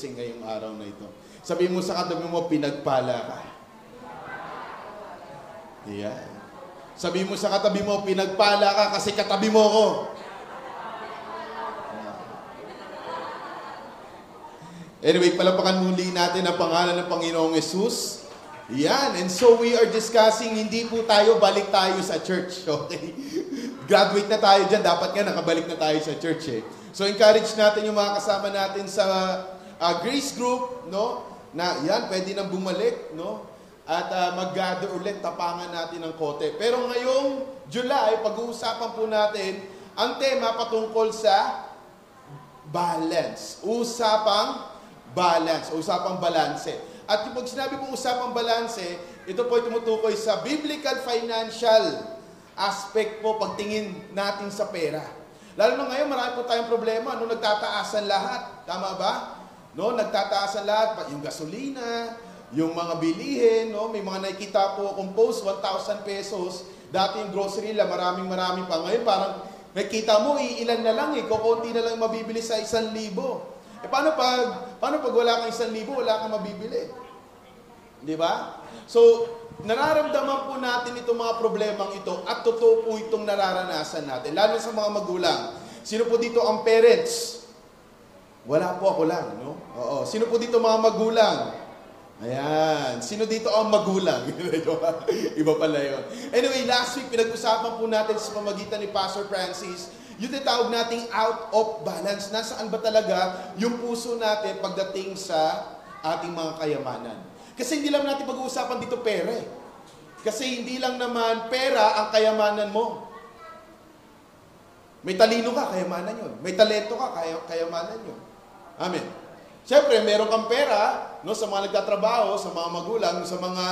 blessing ngayong araw na ito. Sabi mo sa katabi mo, pinagpala ka. Yeah. Sabi mo sa katabi mo, pinagpala ka kasi katabi mo ko. Anyway, palapakan muli natin ang pangalan ng Panginoong Yesus. Yan. And so we are discussing, hindi po tayo balik tayo sa church. Okay? Graduate na tayo dyan. Dapat nga nakabalik na tayo sa church eh. So encourage natin yung mga kasama natin sa uh, Grace Group, no? Na yan, pwede nang bumalik, no? At uh, mag-gather ulit, tapangan natin ng kote. Pero ngayong July, pag-uusapan po natin ang tema patungkol sa balance. Usapang balance, usapang balanse. At pag sinabi pong usapang balanse, ito po ay tumutukoy sa biblical financial aspect po pagtingin natin sa pera. Lalo na ngayon, marami po tayong problema. No, nagtataasan lahat. Tama ba? No, nagtataasan lahat. Yung gasolina, yung mga bilihin, no? May mga nakikita po akong post, 1,000 pesos. Dati yung grocery lang, maraming maraming pa. Ngayon, parang nakita mo, iilan na lang eh. Kukunti na lang mabibili sa isang libo. Eh, paano pag, paano pag wala kang isang libo, wala kang mabibili? Di ba? So, nararamdaman po natin itong mga problemang ito at totoo po itong nararanasan natin, lalo sa mga magulang. Sino po dito ang parents? Wala po ako lang, no? Oo. Sino po dito mga magulang? Ayan. Sino dito ang magulang? Iba pala yun. Anyway, last week, pinag-usapan po natin sa pamagitan ni Pastor Francis yung tinatawag nating out of balance. Nasaan ba talaga yung puso natin pagdating sa ating mga kayamanan? Kasi hindi lang natin pag-uusapan dito pera. Kasi hindi lang naman pera ang kayamanan mo. May talino ka, kayamanan yun. May talento ka, kay kayamanan yun. Amen. Siyempre, meron kang pera no, sa mga nagtatrabaho, sa mga magulang, sa mga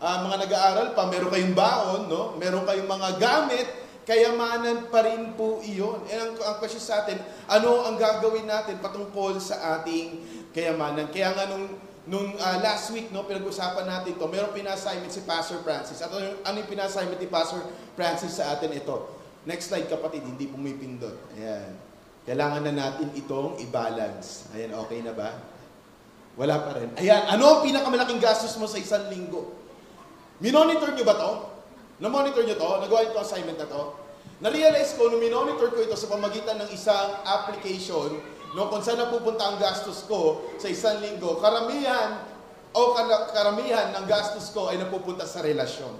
uh, mga nag-aaral pa, meron kayong baon, no? meron kayong mga gamit, kayamanan pa rin po iyon. E ang, ang question sa atin, ano ang gagawin natin patungkol sa ating kayamanan? Kaya nga nung, nung uh, last week, no, pinag-usapan natin to, meron pinassignment si Pastor Francis. At ano, ano yung pinassignment ni Pastor Francis sa atin? Ito. Next slide kapatid, hindi pumipindot. Ayan. Kailangan na natin itong i-balance. Ayan, okay na ba? Wala pa rin. Ayan, ano ang pinakamalaking gastos mo sa isang linggo? Minonitor nyo ba to? Na-monitor nyo to? Nagawa nyo assignment na to? Na-realize ko, nung minonitor ko ito sa pamagitan ng isang application, no, kung saan napupunta ang gastos ko sa isang linggo, karamihan o karamihan ng gastos ko ay napupunta sa relasyon.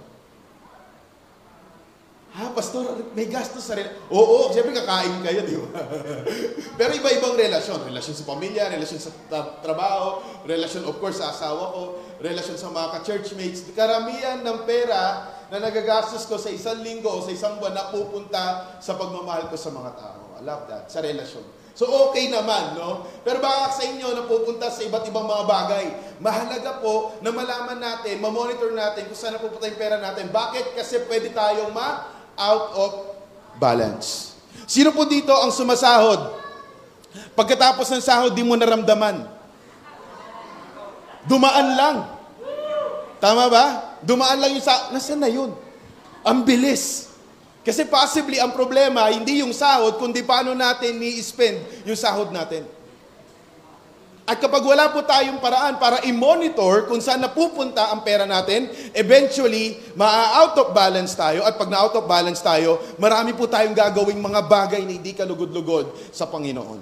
Ha, pastor, may gastos sa relasyon. Oo, siyempre kakain kayo, di ba? Pero iba-ibang relasyon. Relasyon sa pamilya, relasyon sa tra- trabaho, relasyon of course sa asawa ko, relasyon sa mga ka-churchmates. Karamihan ng pera na nagagastos ko sa isang linggo o sa isang buwan na pupunta sa pagmamahal ko sa mga tao. I love that. Sa relasyon. So okay naman, no? Pero baka sa inyo na pupunta sa iba't ibang mga bagay. Mahalaga po na malaman natin, ma-monitor natin kung saan napupunta yung pera natin. Bakit? Kasi pwede tayong ma out of balance. Sino po dito ang sumasahod? Pagkatapos ng sahod, di mo naramdaman. Dumaan lang. Tama ba? Dumaan lang yung sahod. Nasaan na yun? Ang bilis. Kasi possibly, ang problema, hindi yung sahod, kundi paano natin ni-spend yung sahod natin. At kapag wala po tayong paraan para i-monitor kung saan napupunta ang pera natin, eventually, ma-out of balance tayo. At pag na-out of balance tayo, marami po tayong gagawing mga bagay na hindi kalugod-lugod sa Panginoon.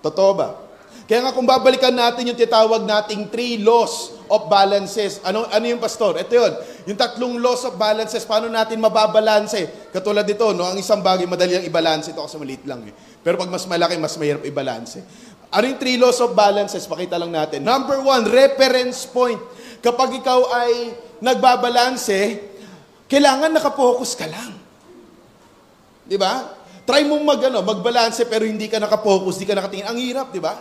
Totoo ba? Kaya nga kung babalikan natin yung titawag nating three laws of balances. Ano, ano yung pastor? Ito yun. Yung tatlong laws of balances, paano natin mababalanse? Katulad dito, no? ang isang bagay madali ang ibalanse. Ito kasi maliit lang. Eh. Pero pag mas malaki, mas mahirap ibalanse. Ano yung three laws of balances? Pakita lang natin. Number one, reference point. Kapag ikaw ay nagbabalanse, kailangan nakapokus ka lang. Di ba? Try mo mag, ano, magbalanse pero hindi ka nakapokus, hindi ka nakatingin. Ang hirap, di ba?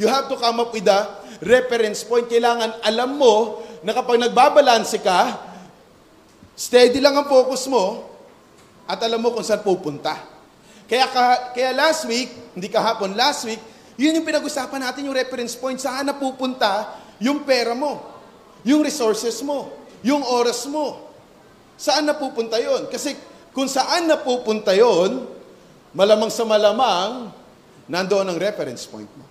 You have to come up with a reference point. Kailangan alam mo na kapag nagbabalanse ka, steady lang ang focus mo at alam mo kung saan pupunta. Kaya, kaya last week, hindi kahapon, last week, yun yung pinag-usapan natin, yung reference point, saan napupunta yung pera mo, yung resources mo, yung oras mo. Saan napupunta yon? Kasi kung saan napupunta yon, malamang sa malamang, nandoon ang reference point mo.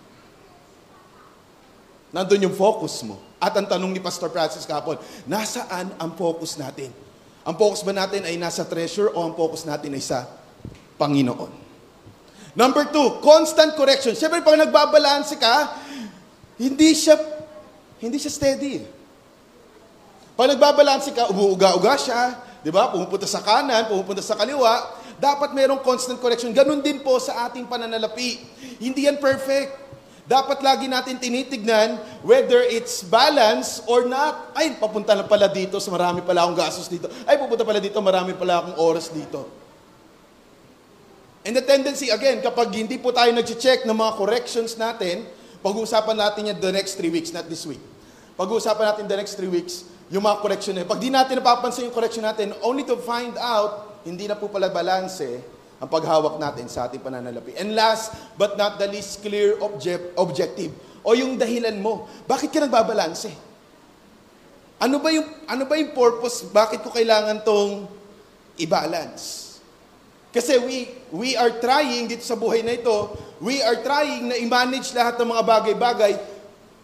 Nandun yung focus mo. At ang tanong ni Pastor Francis kahapon, nasaan ang focus natin? Ang focus ba natin ay nasa treasure o ang focus natin ay sa Panginoon? Number two, constant correction. Siyempre, pag nagbabalanse ka, hindi siya, hindi siya steady. Pag nagbabalanse ka, umuuga-uga siya, di ba? Pumupunta sa kanan, pumupunta sa kaliwa, dapat mayroong constant correction. Ganun din po sa ating pananalapi. Hindi yan perfect. Dapat lagi natin tinitignan whether it's balance or not. Ay, papunta na pala dito, so marami pala akong gastos dito. Ay, pupunta pala dito, marami pala akong oras dito. And the tendency, again, kapag hindi po tayo nag-check ng mga corrections natin, pag-uusapan natin yan the next three weeks, not this week. Pag-uusapan natin the next three weeks, yung mga correction na Pag di natin napapansin yung correction natin, only to find out, hindi na po pala balance, ang paghawak natin sa ating pananalapi. And last but not the least, clear object, objective. O yung dahilan mo. Bakit ka nagbabalanse? Ano ba yung, ano ba yung purpose? Bakit ko kailangan tong i-balance? Kasi we, we are trying dito sa buhay na ito, we are trying na i-manage lahat ng mga bagay-bagay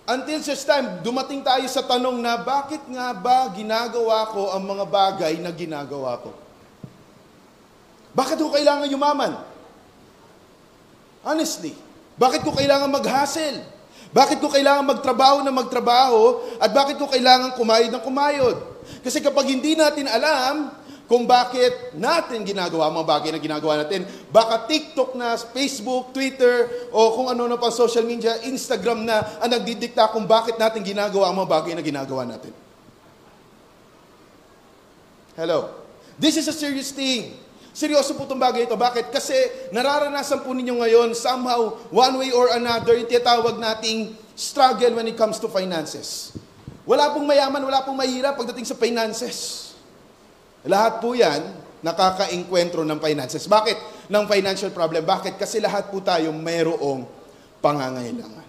until such time, dumating tayo sa tanong na bakit nga ba ginagawa ko ang mga bagay na ginagawa ko? Bakit ko kailangan yumaman? Honestly, bakit ko kailangan mag-hustle? Bakit ko kailangan magtrabaho na magtrabaho? At bakit ko kailangan kumayod ng kumayod? Kasi kapag hindi natin alam kung bakit natin ginagawa mga bagay na ginagawa natin, baka TikTok na, Facebook, Twitter, o kung ano na pa social media, Instagram na, ang nagdidikta kung bakit natin ginagawa ang mga bagay na ginagawa natin. Hello. This is a serious thing. Seryoso po itong bagay ito. Bakit? Kasi nararanasan po ninyo ngayon somehow, one way or another, yung tinatawag nating struggle when it comes to finances. Wala pong mayaman, wala pong mahirap pagdating sa finances. Lahat po yan, nakaka-enkwentro ng finances. Bakit? Ng financial problem. Bakit? Kasi lahat po tayo mayroong pangangailangan.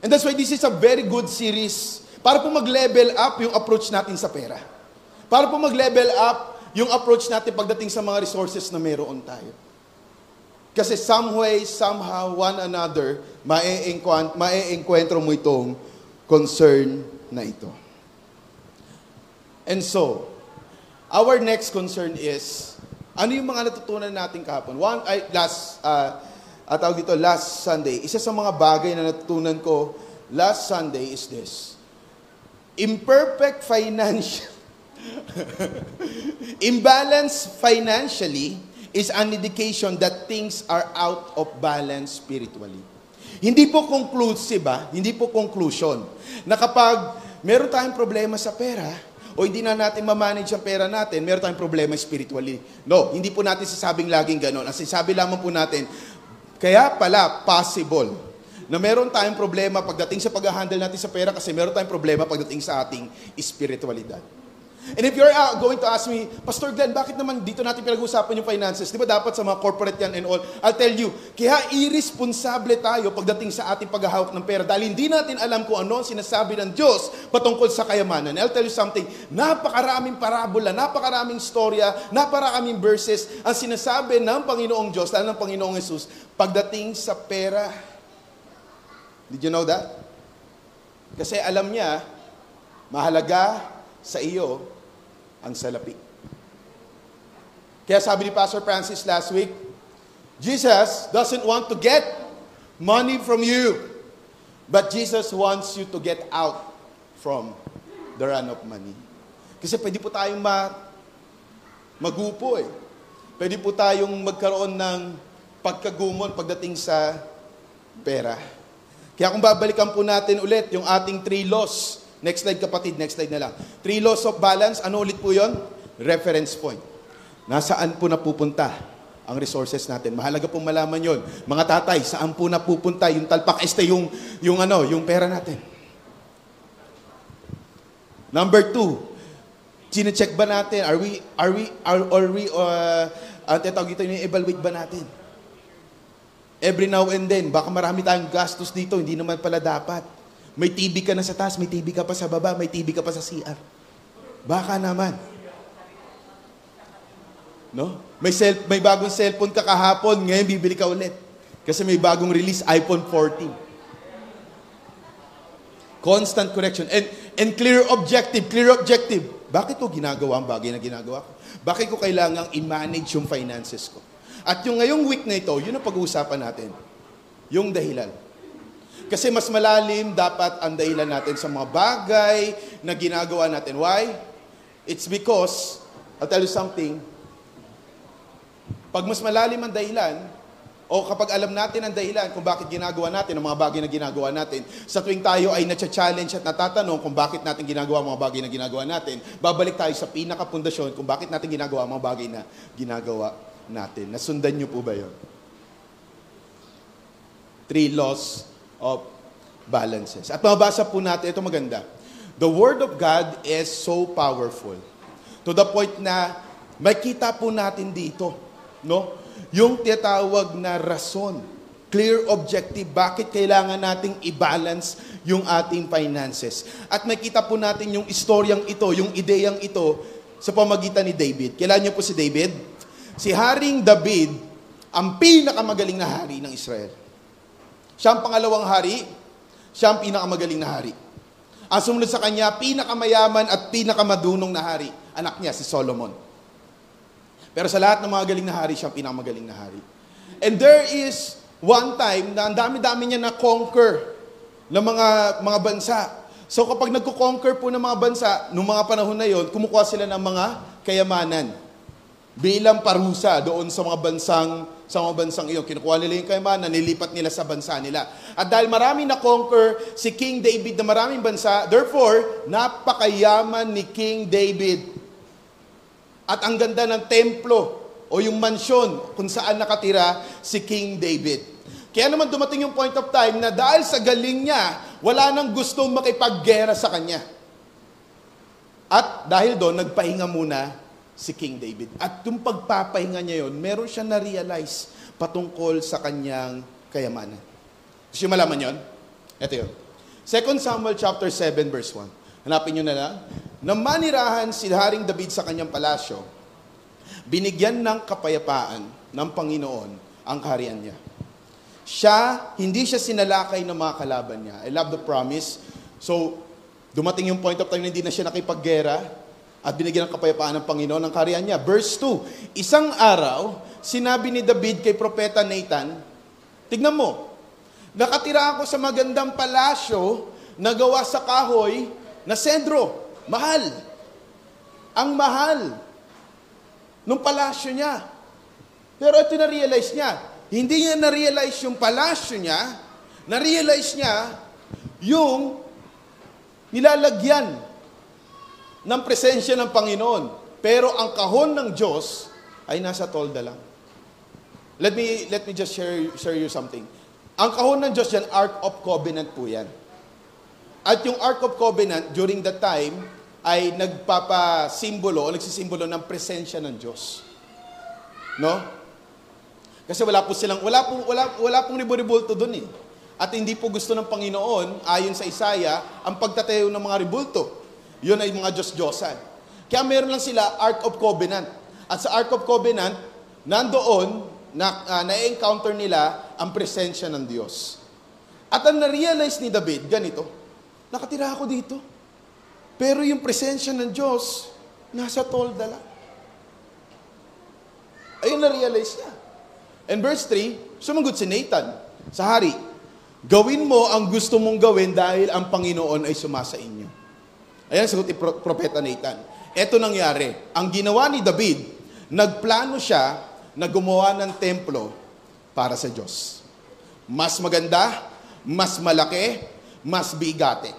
And that's why this is a very good series para po mag-level up yung approach natin sa pera. Para po mag-level up yung approach natin pagdating sa mga resources na meron tayo. Kasi some way, somehow, one another, mae-enkwentro mo itong concern na ito. And so, our next concern is, ano yung mga natutunan natin kahapon? One, ay, last, uh, at tawag dito, last Sunday, isa sa mga bagay na natutunan ko last Sunday is this. Imperfect financial Imbalance financially is an indication that things are out of balance spiritually. Hindi po conclusive ba? Hindi po conclusion. Na kapag meron tayong problema sa pera, o hindi na natin ma-manage ang pera natin, meron tayong problema spiritually. No, hindi po natin sasabing laging gano'n. Ang sinasabi lamang po natin, kaya pala possible na meron tayong problema pagdating sa pag-handle natin sa pera kasi meron tayong problema pagdating sa ating spiritualidad. And if you're uh, going to ask me, Pastor Glenn, bakit naman dito natin pinag-uusapan yung finances? Di ba dapat sa mga corporate yan and all? I'll tell you, kaya irresponsable tayo pagdating sa ating paghahawak ng pera dahil hindi natin alam kung ano ang sinasabi ng Diyos patungkol sa kayamanan. I'll tell you something, napakaraming parabola, napakaraming storya, napakaraming verses ang sinasabi ng Panginoong Diyos, lalo ng Panginoong Yesus, pagdating sa pera. Did you know that? Kasi alam niya, mahalaga sa iyo ang salapi. Kaya sabi ni Pastor Francis last week, Jesus doesn't want to get money from you, but Jesus wants you to get out from the run of money. Kasi pwede po tayong ma magupo eh. Pwede po tayong magkaroon ng pagkagumon pagdating sa pera. Kaya kung babalikan po natin ulit yung ating three laws Next slide kapatid, next slide na lang. Three laws of balance, ano ulit po yon? Reference point. Nasaan po napupunta ang resources natin? Mahalaga pong malaman yon. Mga tatay, saan po napupunta yung talpak este, yung, yung ano, yung pera natin? Number two, Sine-check ba natin? Are we, are we, are, are we, uh, ang tetawag ito, yung evaluate ba natin? Every now and then, baka marami tayong gastos dito, hindi naman pala dapat. May TV ka na sa taas, may TV ka pa sa baba, may TV ka pa sa CR. Baka naman. No? May, cell, may bagong cellphone ka kahapon, ngayon bibili ka ulit. Kasi may bagong release, iPhone 14. Constant correction. And, and clear objective, clear objective. Bakit ko ginagawa ang bagay na ginagawa ko? Bakit ko kailangang i-manage yung finances ko? At yung ngayong week na ito, yun ang pag-uusapan natin. Yung dahilan. Kasi mas malalim dapat ang dahilan natin sa mga bagay na ginagawa natin. Why? It's because, I'll tell you something, pag mas malalim ang dahilan, o kapag alam natin ang dahilan kung bakit ginagawa natin ang mga bagay na ginagawa natin, sa tuwing tayo ay natcha-challenge at natatanong kung bakit natin ginagawa ang mga bagay na ginagawa natin, babalik tayo sa pinaka-pundasyon kung bakit natin ginagawa ang mga bagay na ginagawa natin. Nasundan niyo po ba yun? Three laws of balances. At mabasa po natin, ito maganda. The Word of God is so powerful. To the point na makita po natin dito, no? Yung tinatawag na rason, clear objective, bakit kailangan nating i-balance yung ating finances. At makita po natin yung istoryang ito, yung ideyang ito sa pamagitan ni David. Kailan niyo po si David? Si Haring David, ang pinakamagaling na hari ng Israel. Siya ang pangalawang hari, siya ang pinakamagaling na hari. Ang sumunod sa kanya, pinakamayaman at pinakamadunong na hari, anak niya, si Solomon. Pero sa lahat ng mga galing na hari, siya ang pinakamagaling na hari. And there is one time na ang dami-dami niya na-conquer ng mga, mga bansa. So kapag nagko-conquer po ng mga bansa, noong mga panahon na yon, kumukuha sila ng mga kayamanan bilang parusa doon sa mga bansang sa mga bansang iyon. Kinukuha nila yung kayamanan, nilipat nila sa bansa nila. At dahil marami na conquer si King David na maraming bansa, therefore, napakayaman ni King David. At ang ganda ng templo o yung mansyon kung saan nakatira si King David. Kaya naman dumating yung point of time na dahil sa galing niya, wala nang gustong makipaggera sa kanya. At dahil doon, nagpahinga muna si King David. At yung pagpapahinga niya yon, meron siya na-realize patungkol sa kanyang kayamanan. Gusto malaman yon? Ito yun. 2 Samuel chapter 7 verse 1. Hanapin nyo na lang. Nang manirahan si Haring David sa kanyang palasyo, binigyan ng kapayapaan ng Panginoon ang kaharian niya. Siya, hindi siya sinalakay ng mga kalaban niya. I love the promise. So, dumating yung point of time na hindi na siya nakipaggera at binigyan ng kapayapaan ng Panginoon ang kaharian niya. Verse 2, Isang araw, sinabi ni David kay Propeta Nathan, Tignan mo, nakatira ako sa magandang palasyo na gawa sa kahoy na sendro. Mahal. Ang mahal nung palasyo niya. Pero ito na-realize niya. Hindi niya na-realize yung palasyo niya, na-realize niya yung nilalagyan ng presensya ng Panginoon. Pero ang kahon ng Diyos ay nasa tolda lang. Let me let me just share share you something. Ang kahon ng Diyos yan, Ark of Covenant po yan. At yung Ark of Covenant, during that time, ay nagpapasimbolo o nagsisimbolo ng presensya ng Diyos. No? Kasi wala po silang, wala pong, wala, wala pong ribulto doon eh. At hindi po gusto ng Panginoon, ayon sa Isaya, ang pagtatayo ng mga ribulto. Yun ay mga Diyos-Diyosan. Kaya meron lang sila Ark of Covenant. At sa Ark of Covenant, nandoon, na, uh, na-encounter nila ang presensya ng Diyos. At ang na-realize ni David, ganito, nakatira ako dito. Pero yung presensya ng Diyos, nasa tolda lang. Ayun na-realize niya. And verse 3, sumagot si Nathan sa hari, Gawin mo ang gusto mong gawin dahil ang Panginoon ay sumasa inyo. Ayan sagot ni Pro- Propeta Nathan. Ito nangyari. Ang ginawa ni David, nagplano siya na gumawa ng templo para sa Diyos. Mas maganda, mas malaki, mas bigate.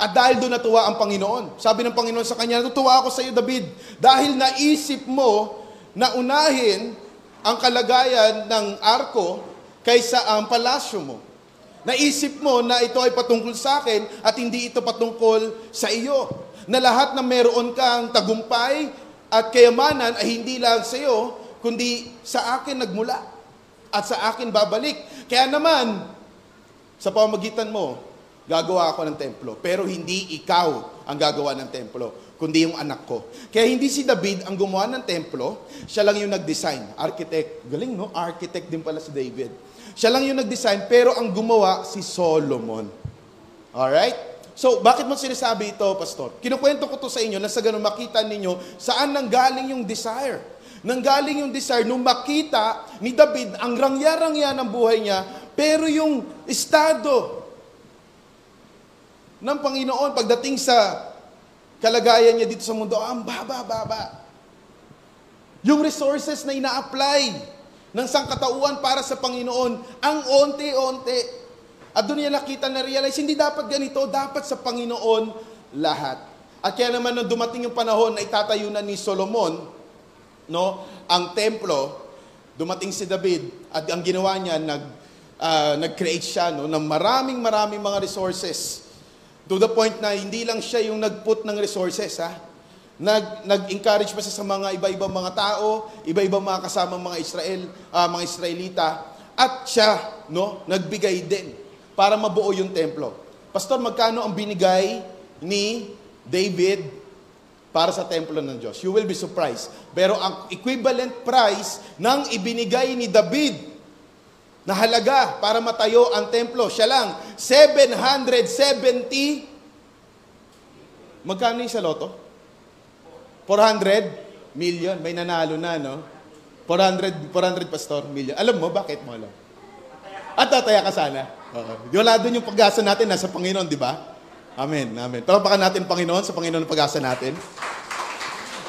At dahil doon natuwa ang Panginoon. Sabi ng Panginoon sa kanya, natutuwa ako sa iyo, David, dahil naisip mo na unahin ang kalagayan ng arko kaysa ang palasyo mo. Naisip mo na ito ay patungkol sa akin at hindi ito patungkol sa iyo. Na lahat na meron kang tagumpay at kayamanan ay hindi lang sa iyo, kundi sa akin nagmula at sa akin babalik. Kaya naman, sa pamagitan mo, gagawa ako ng templo. Pero hindi ikaw ang gagawa ng templo, kundi yung anak ko. Kaya hindi si David ang gumawa ng templo, siya lang yung nag-design. Architect. Galing, no? Architect din pala si David. Siya lang yung nag-design, pero ang gumawa si Solomon. Alright? So, bakit mo sinasabi ito, Pastor? Kinukwento ko to sa inyo na sa ganun makita ninyo saan nanggaling yung desire. Nanggaling yung desire nung makita ni David ang rangya-rangya ng buhay niya, pero yung estado ng Panginoon pagdating sa kalagayan niya dito sa mundo, ang baba-baba. Yung resources na ina-apply ng sangkatauhan para sa Panginoon, ang onti-onti. At doon niya nakita na realize, hindi dapat ganito, dapat sa Panginoon lahat. At kaya naman nung dumating yung panahon na itatayo na ni Solomon, no, ang templo, dumating si David at ang ginawa niya, nag, uh, nag-create siya no, ng maraming maraming mga resources. To the point na hindi lang siya yung nag-put ng resources, ha? Nag, nag-encourage pa siya sa mga iba-ibang mga tao, iba-ibang mga kasamang mga Israel, uh, mga Israelita, at siya, no, nagbigay din para mabuo yung templo. Pastor, magkano ang binigay ni David para sa templo ng Diyos? You will be surprised. Pero ang equivalent price ng ibinigay ni David na halaga para matayo ang templo, siya lang, 770 Magkano yung sa loto? 400 million. May nanalo na, no? 400, 400 pastor, million. Alam mo, bakit mo alam? At tataya ka sana. Oo. Wala doon yung pag-asa natin, nasa Panginoon, di ba? Amen, amen. Palapakan natin Panginoon sa Panginoon ang pag-asa natin.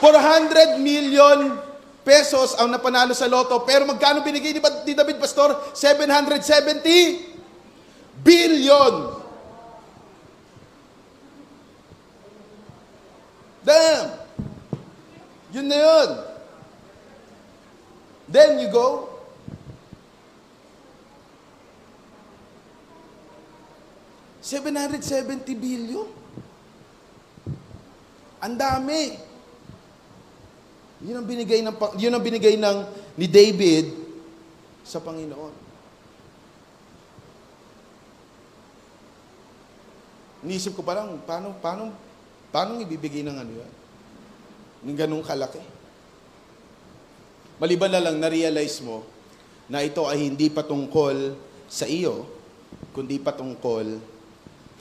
400 million pesos ang napanalo sa loto. Pero magkano binigay ni David Pastor? 770 billion. Damn! Yun na yun. Then you go, 770 billion. Ang dami. Yun ang binigay ng yun ang binigay ng ni David sa Panginoon. Nisip ko pa lang, paano, paano, paano ibibigay ng ano yan? Ng ganung kalaki. Maliban na lang, na-realize mo na ito ay hindi patungkol sa iyo, kundi patungkol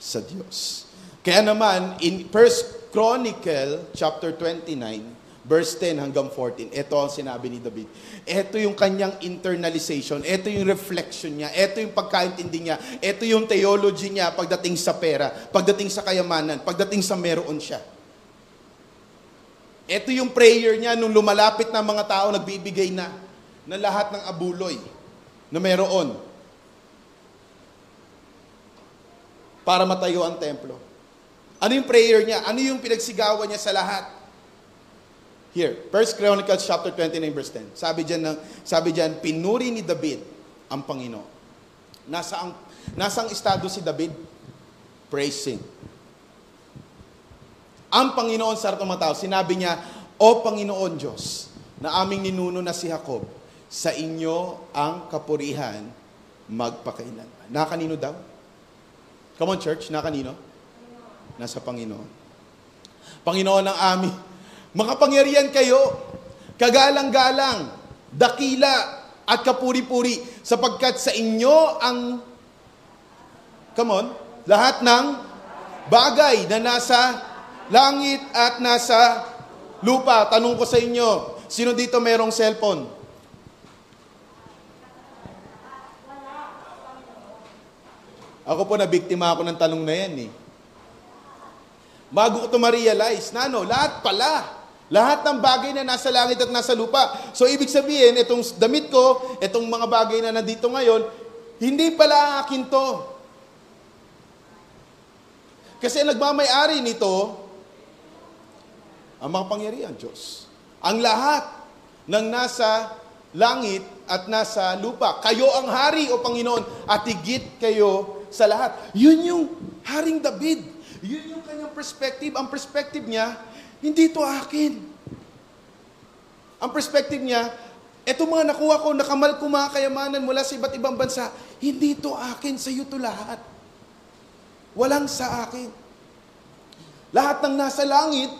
sa Diyos. Kaya naman, in 1 Chronicle chapter 29, verse 10 hanggang 14, ito ang sinabi ni David. Ito yung kanyang internalization, ito yung reflection niya, ito yung pagkaintindi niya, ito yung theology niya pagdating sa pera, pagdating sa kayamanan, pagdating sa meron siya. Ito yung prayer niya nung lumalapit na mga tao, nagbibigay na na lahat ng abuloy na meron. para matayo ang templo. Ano yung prayer niya? Ano yung pinagsigawan niya sa lahat? Here, 1 Chronicles chapter 29 verse 10. Sabi diyan ng sabi diyan pinuri ni David ang Panginoon. Nasa ang nasa ang estado si David? Praising. Ang Panginoon sa harap ng mga tao, sinabi niya, O Panginoon Diyos, na aming ninuno na si Jacob, sa inyo ang kapurihan magpakailanman. Na kanino daw? Come on, church. Na kanino? Nasa Panginoon. Panginoon ang aming. Makapangyarihan kayo, kagalang-galang, dakila, at kapuri-puri, sapagkat sa inyo ang, come on, lahat ng bagay na nasa langit at nasa lupa. Tanong ko sa inyo, sino dito merong cellphone? Ako po na biktima ako ng tanong na yan eh. Bago ko ito ma-realize na ano, lahat pala. Lahat ng bagay na nasa langit at nasa lupa. So ibig sabihin, itong damit ko, itong mga bagay na nandito ngayon, hindi pala akin to. Kasi nagmamay-ari nito, ang mga pangyarihan, Diyos. Ang lahat ng nasa langit at nasa lupa. Kayo ang hari o Panginoon at higit kayo sa lahat. Yun yung Haring David. Yun yung kanyang perspective. Ang perspective niya, hindi to akin. Ang perspective niya, eto mga nakuha ko, nakamal ko mga kayamanan mula sa iba't ibang bansa, hindi to akin, sa iyo to lahat. Walang sa akin. Lahat ng nasa langit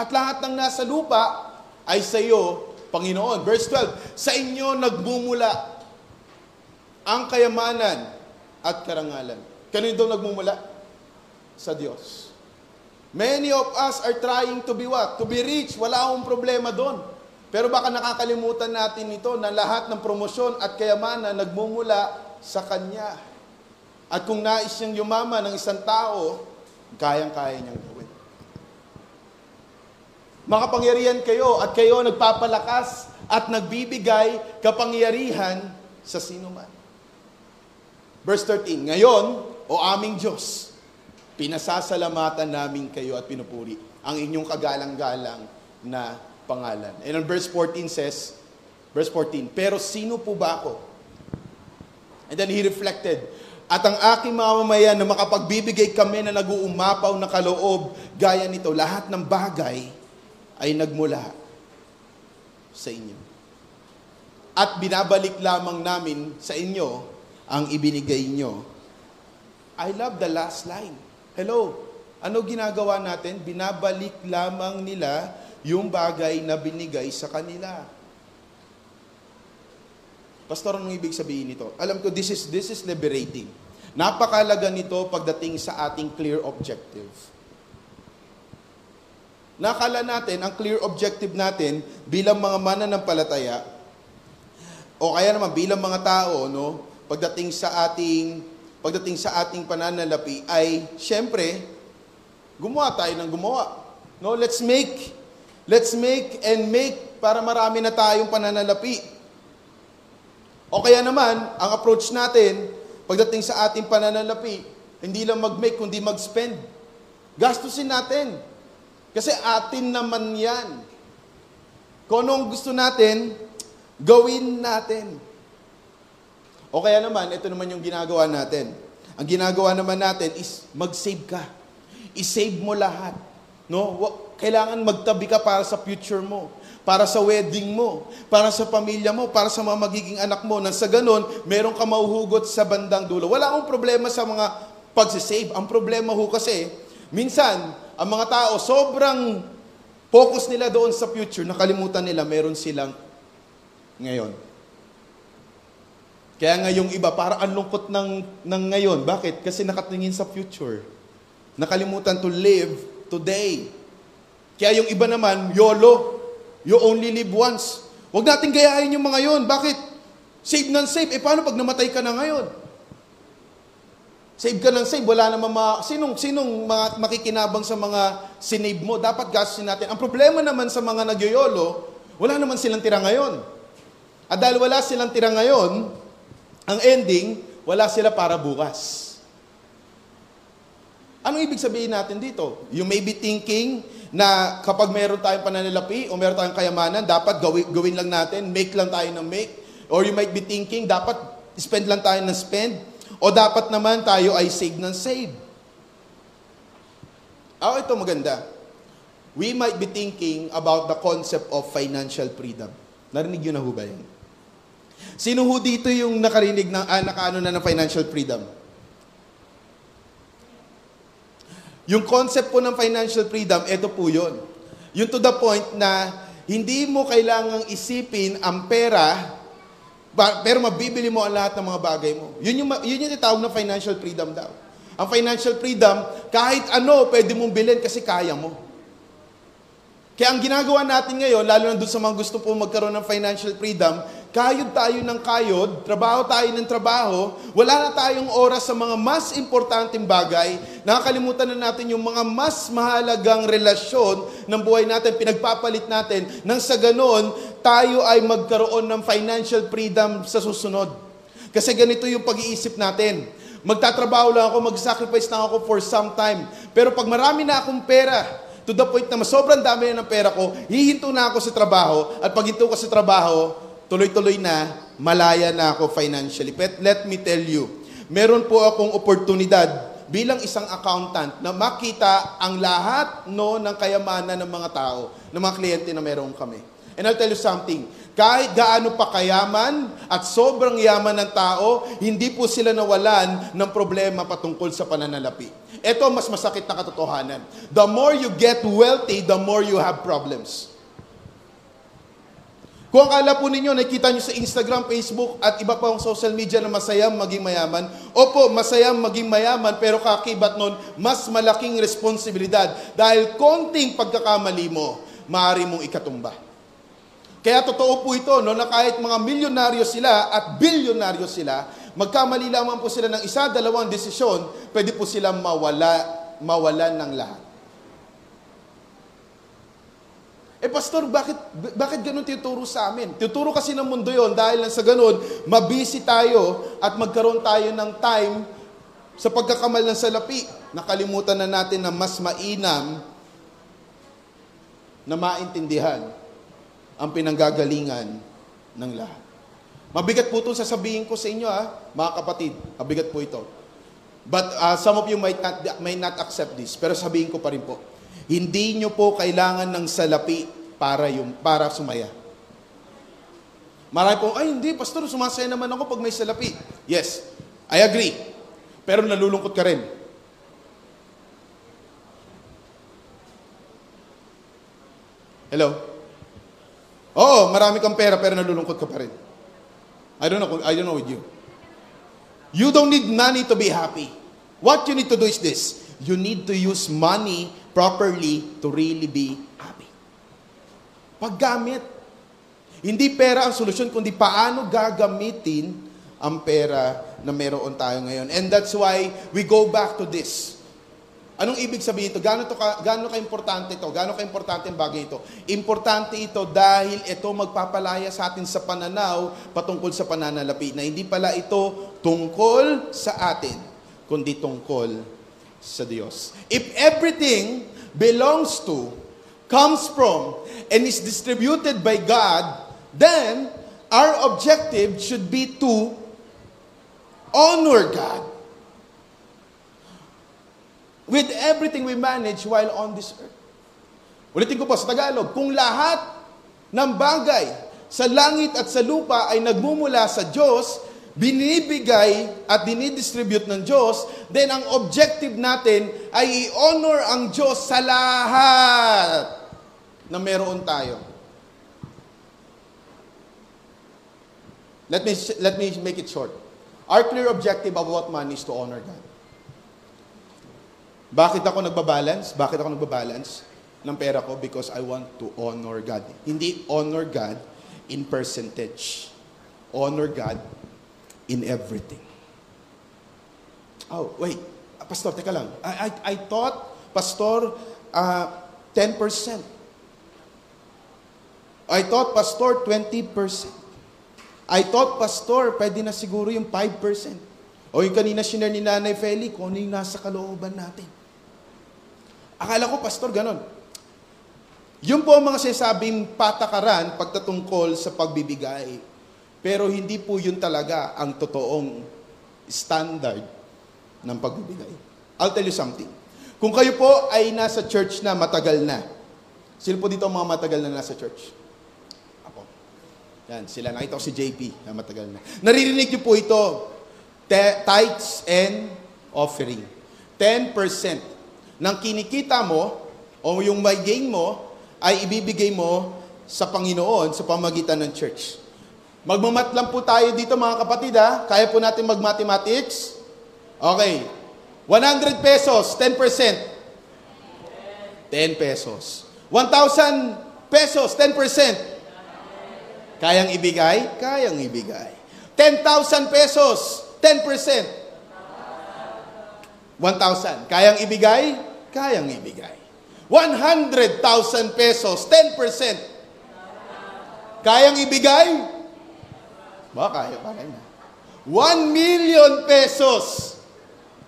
at lahat ng nasa lupa ay sa iyo, Panginoon. Verse 12, sa inyo nagmumula ang kayamanan at karangalan. Kanino daw nagmumula? sa Diyos. Many of us are trying to be what? To be rich. Wala akong problema doon. Pero baka nakakalimutan natin ito na lahat ng promosyon at kayamanan nagmumula sa Kanya. At kung nais niyang yumaman ng isang tao, kayang-kaya niyang gawin. Makapangyarihan kayo at kayo nagpapalakas at nagbibigay kapangyarihan sa sinuman. Verse 13, Ngayon, o aming Diyos, pinasasalamatan namin kayo at pinupuri ang inyong kagalang-galang na pangalan. And on verse 14 says, verse 14, Pero sino po ba ako? And then he reflected, At ang aking mamamayan na makapagbibigay kami na nag-uumapaw na kaloob, gaya nito, lahat ng bagay ay nagmula sa inyo. At binabalik lamang namin sa inyo ang ibinigay nyo. I love the last line. Hello, ano ginagawa natin? Binabalik lamang nila yung bagay na binigay sa kanila. Pastor, anong ibig sabihin nito? Alam ko, this is, this is liberating. Napakalaga nito pagdating sa ating clear objective. Nakala natin, ang clear objective natin bilang mga mananampalataya, o kaya naman bilang mga tao, no, pagdating sa ating pagdating sa ating pananalapi ay syempre gumawa tayo ng gumawa. No, let's make let's make and make para marami na tayong pananalapi. O kaya naman, ang approach natin, pagdating sa ating pananalapi, hindi lang mag-make, kundi mag-spend. Gastusin natin. Kasi atin naman yan. Kung anong gusto natin, gawin natin. O kaya naman, ito naman yung ginagawa natin. Ang ginagawa naman natin is mag-save ka. I-save mo lahat. No? Kailangan magtabi ka para sa future mo para sa wedding mo, para sa pamilya mo, para sa mga magiging anak mo, nang sa ganon, meron ka mauhugot sa bandang dulo. Wala akong problema sa mga pagsisave. Ang problema ho kasi, minsan, ang mga tao, sobrang focus nila doon sa future, nakalimutan nila, meron silang ngayon. Kaya nga yung iba, para ang lungkot ng, ng ngayon. Bakit? Kasi nakatingin sa future. Nakalimutan to live today. Kaya yung iba naman, YOLO. You only live once. Huwag natin gayahin yung mga yon. Bakit? Save ng save. Eh paano pag namatay ka na ngayon? Save ka ng save. Wala naman mga... Sinong, sinong mga makikinabang sa mga sinave mo? Dapat gastusin natin. Ang problema naman sa mga nagyoyolo, wala naman silang tira ngayon. At dahil wala silang tira ngayon, ang ending, wala sila para bukas. Anong ibig sabihin natin dito? You may be thinking na kapag meron tayong pananalapi o meron tayong kayamanan, dapat gawin, gawin lang natin, make lang tayo ng make. Or you might be thinking, dapat spend lang tayo ng spend. O dapat naman tayo ay save ng save. Oh, ito maganda. We might be thinking about the concept of financial freedom. Narinig yun na ho ba yan? Sino ho dito yung nakarinig ng, ah, nakaano na ng financial freedom? Yung concept po ng financial freedom, ito po yun. Yung to the point na hindi mo kailangang isipin ang pera, pero mabibili mo ang lahat ng mga bagay mo. Yun yung, yun yung titawag na financial freedom daw. Ang financial freedom, kahit ano, pwede mong bilhin kasi kaya mo. Kaya ang ginagawa natin ngayon, lalo na doon sa mga gusto po magkaroon ng financial freedom, Kayod tayo ng kayod, trabaho tayo ng trabaho, wala na tayong oras sa mga mas importanteng bagay, nakakalimutan na natin yung mga mas mahalagang relasyon ng buhay natin, pinagpapalit natin, nang sa ganon, tayo ay magkaroon ng financial freedom sa susunod. Kasi ganito yung pag-iisip natin. Magtatrabaho lang ako, mag-sacrifice lang ako for some time. Pero pag marami na akong pera, to the point na sobrang dami na ng pera ko, hihinto na ako sa trabaho, at pag hinto ko sa trabaho, tuloy-tuloy na, malaya na ako financially. But let me tell you, meron po akong oportunidad bilang isang accountant na makita ang lahat no ng kayamanan ng mga tao, ng mga kliyente na meron kami. And I'll tell you something, kahit gaano pa kayaman at sobrang yaman ng tao, hindi po sila nawalan ng problema patungkol sa pananalapi. Ito mas masakit na katotohanan. The more you get wealthy, the more you have problems. Kung akala po ninyo, nakikita nyo sa Instagram, Facebook, at iba pang social media na masayang maging mayaman, opo, masayang maging mayaman, pero kakibat nun, mas malaking responsibilidad. Dahil konting pagkakamali mo, maaari mong ikatumba. Kaya totoo po ito, no, na kahit mga milyonaryo sila at bilyonaryo sila, magkamali lamang po sila ng isa, dalawang desisyon, pwede po silang mawala, mawalan ng lahat. Eh pastor, bakit bakit ganun tinuturo sa amin? Tinuturo kasi ng mundo 'yon dahil lang sa ganun, mabisi tayo at magkaroon tayo ng time sa pagkakamal ng salapi. Nakalimutan na natin na mas mainam na maintindihan ang pinanggagalingan ng lahat. Mabigat po itong sasabihin ko sa inyo, ha, mga kapatid. Mabigat po ito. But uh, some of you might not, may not accept this. Pero sabihin ko pa rin po, hindi nyo po kailangan ng salapi para, yung, para sumaya. Marami po, ay hindi, pastor, sumasaya naman ako pag may salapi. Yes, I agree. Pero nalulungkot ka rin. Hello? Oo, marami kang pera pero nalulungkot ka pa rin. I don't know, I don't know with you. You don't need money to be happy. What you need to do is this. You need to use money properly to really be happy. Paggamit. Hindi pera ang solusyon, kundi paano gagamitin ang pera na meron tayo ngayon. And that's why we go back to this. Anong ibig sabihin ito? Gaano, to ka, gaano ka-importante ito? Gaano ka-importante ang bagay ito? Importante ito dahil ito magpapalaya sa atin sa pananaw patungkol sa pananalapi na hindi pala ito tungkol sa atin, kundi tungkol sa Diyos. If everything belongs to, comes from, and is distributed by God, then our objective should be to honor God with everything we manage while on this earth. Ulitin ko po sa Tagalog, kung lahat ng bagay sa langit at sa lupa ay nagmumula sa Diyos, binibigay at dinidistribute ng Diyos, then ang objective natin ay i-honor ang Diyos sa lahat na meron tayo. Let me, let me make it short. Our clear objective about money is to honor God. Bakit ako nagbabalance? Bakit ako nagbabalance ng pera ko? Because I want to honor God. Hindi honor God in percentage. Honor God in everything. Oh, wait. Pastor, teka lang. I, I, I thought, Pastor, uh, 10%. I thought, Pastor, 20%. I thought, Pastor, pwede na siguro yung 5%. O yung kanina sinare ni Nanay Feli, kung ano yung nasa kalooban natin. Akala ko, pastor, ganon. Yun po ang mga sinasabing patakaran pagtatungkol sa pagbibigay. Pero hindi po yun talaga ang totoong standard ng pagbibigay. I'll tell you something. Kung kayo po ay nasa church na matagal na, sino po dito ang mga matagal na nasa church? Ako. Yan, sila. Nakita ko si JP na matagal na. Naririnig niyo po ito, tithes and offering. 10% ng kinikita mo o yung may gain mo ay ibibigay mo sa Panginoon sa pamagitan ng church. Magmamat lang po tayo dito mga kapatid ha. Kaya po natin mag-mathematics. Okay. 100 pesos, 10%. 10 pesos. 1,000 pesos, 10%. Kayang ibigay? Kayang ibigay. 10,000 pesos, 10%. 1,000. Kayang ibigay? kayang ibigay. 100,000 pesos, 10%. Kayang ibigay? Ba, kaya, kaya na. 1 million pesos.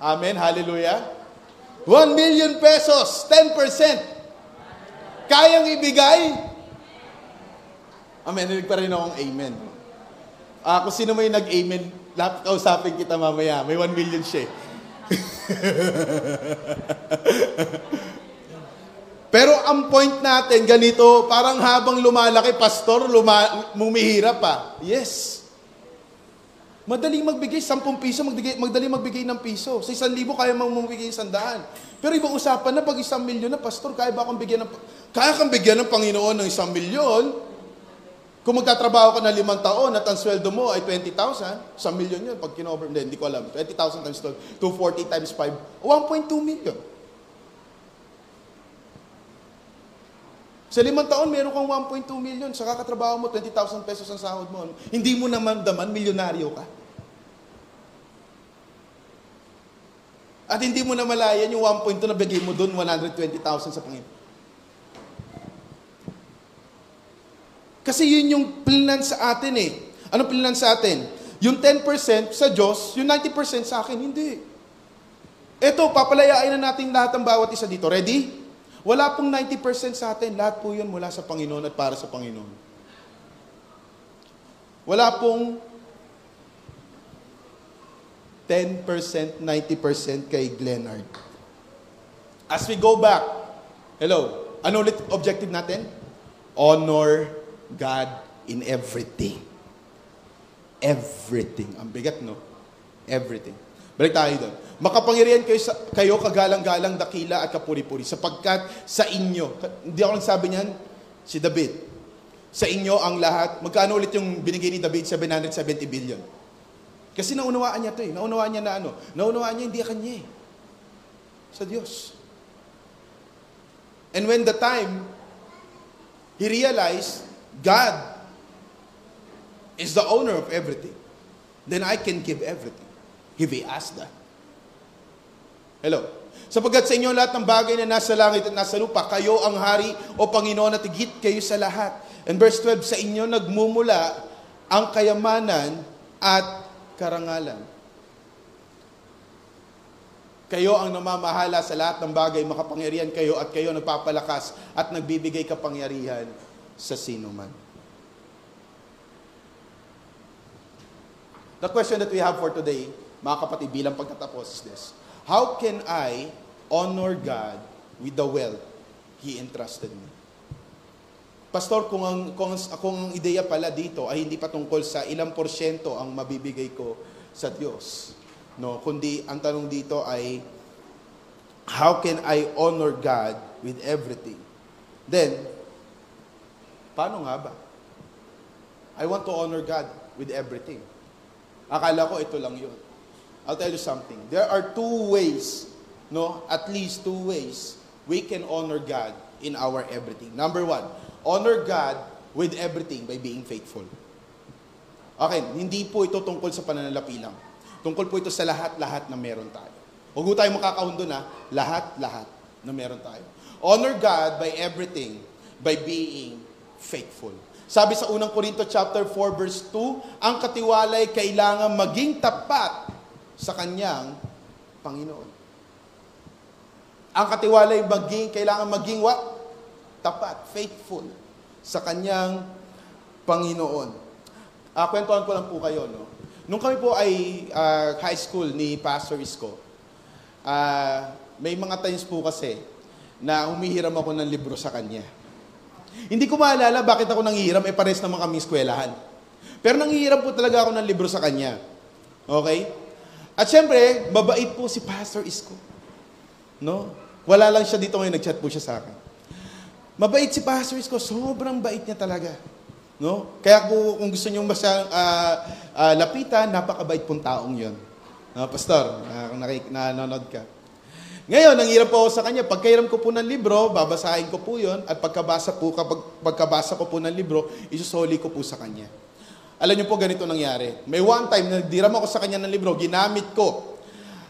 Amen, hallelujah. 1 million pesos, 10%. Kayang ibigay? Amen, narinig pa rin akong amen. Ah, kung sino may nag-amen, kausapin kita mamaya. May 1 million siya. Pero ang point natin, ganito, parang habang lumalaki, pastor, luma, mumihirap pa. Yes. Madaling magbigay, 10 piso, magbigay, madaling magbigay ng piso. Sa 1,000, kaya mong magbigay ng 100. Pero ibang usapan na, pag 1 milyon na, pastor, kaya ba akong bigyan ng, kaya kang bigyan ng Panginoon ng 1 milyon? Kung magtatrabaho ka na limang taon at ang sweldo mo ay 20,000, sa million yun, pag kinover, hindi, hindi ko alam, 20,000 times 12, 240 times 5, 1.2 million. Sa limang taon, meron kang 1.2 million. Sa kakatrabaho mo, 20,000 pesos ang sahod mo. Hindi mo naman daman, milyonaryo ka. At hindi mo na malayan yung 1.2 na bigay mo doon, 120,000 sa Panginoon. Kasi yun yung plinan sa atin eh. Anong plinan sa atin? Yung 10% sa Diyos, yung 90% sa akin, hindi. Ito, papalayain na natin lahat ng bawat isa dito. Ready? Wala pong 90% sa atin. Lahat po yun mula sa Panginoon at para sa Panginoon. Wala pong 10%, 90% kay Glenard. As we go back, hello, ano ulit objective natin? Honor God in everything. Everything. Ang bigat, no? Everything. Balik tayo doon. Makapangyarihan kayo, sa, kayo kagalang-galang dakila at kapuri-puri sapagkat sa inyo, hindi ako nagsabi niyan, si David, sa inyo ang lahat, magkano ulit yung binigay ni David? 770 billion. Kasi naunawaan niya to eh. Naunawaan niya na ano? Naunawaan niya hindi kanya eh. Sa Diyos. And when the time, he realized, God is the owner of everything, then I can give everything. If He asked that. Hello? Sapagkat sa inyo lahat ng bagay na nasa langit at nasa lupa, kayo ang hari o Panginoon at higit kayo sa lahat. And verse 12, sa inyo nagmumula ang kayamanan at karangalan. Kayo ang namamahala sa lahat ng bagay, makapangyarihan kayo at kayo nagpapalakas at nagbibigay kapangyarihan sa sino man. The question that we have for today, mga kapatid, bilang pagtatapos is this. How can I honor God with the wealth He entrusted me? Pastor, kung ang, kung, kung ang ideya pala dito ay hindi pa tungkol sa ilang porsyento ang mabibigay ko sa Diyos. No, kundi ang tanong dito ay how can I honor God with everything? Then, paano nga ba? I want to honor God with everything. Akala ko ito lang yun. I'll tell you something. There are two ways, no? At least two ways we can honor God in our everything. Number one, honor God with everything by being faithful. Okay, hindi po ito tungkol sa pananalapi lang. Tungkol po ito sa lahat-lahat na meron tayo. Huwag po tayo makakahundo na lahat-lahat na meron tayo. Honor God by everything by being faithful. Sabi sa unang Korinto chapter 4 verse 2, ang katiwalay kailangan maging tapat sa kanyang Panginoon. Ang katiwalay maging, kailangan maging what? Tapat, faithful sa kanyang Panginoon. Uh, kwentuhan ko lang po kayo, no? Nung kami po ay uh, high school ni Pastor Isko, uh, may mga times po kasi na humihiram ako ng libro sa kanya. Hindi ko maalala bakit ako nanghihiram, eh pares naman kami eskwelahan. Pero nanghihiram po talaga ako ng libro sa kanya. Okay? At syempre, mabait po si Pastor Isko. No? Wala lang siya dito ngayon, nag-chat po siya sa akin. Mabait si Pastor Isko, sobrang bait niya talaga. No? Kaya po, kung gusto niyo basta uh, uh, lapitan, napakabait pong taong yon. No, Pastor, uh, kung nakik- nanonood ka. Ngayon, ang hirap po ako sa kanya, pagkairam ko po ng libro, babasahin ko po yon at pagkabasa po, kapag pagkabasa ko po ng libro, isusoli ko po sa kanya. Alam niyo po, ganito nangyari. May one time, nagdiram ako sa kanya ng libro, ginamit ko.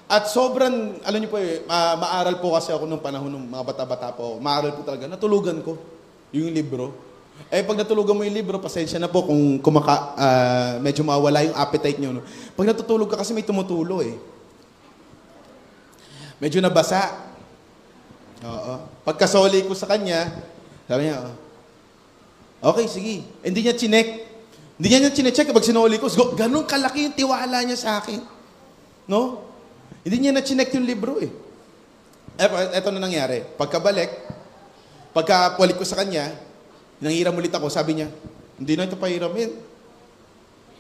At sobrang, alam niyo po eh, ma- maaral po kasi ako nung panahon ng mga bata-bata po. Maaral po talaga. Natulugan ko yung libro. Eh, pag natulugan mo yung libro, pasensya na po kung kumaka, uh, medyo mawala yung appetite niyo. No? Pag natutulog ka kasi may tumutulo eh. Medyo nabasa. Oo. Pagkasoli ko sa kanya, sabi niya, oh, okay, sige. Hindi niya chinek. Hindi niya niya chinecheck kapag sinuli ko. Ganun kalaki yung tiwala niya sa akin. No? Hindi niya na chinek yung libro eh. Ito na nangyari. Pagkabalik, pagkabalik ko sa kanya, nanghiram ulit ako, sabi niya, hindi na ito pahiramin.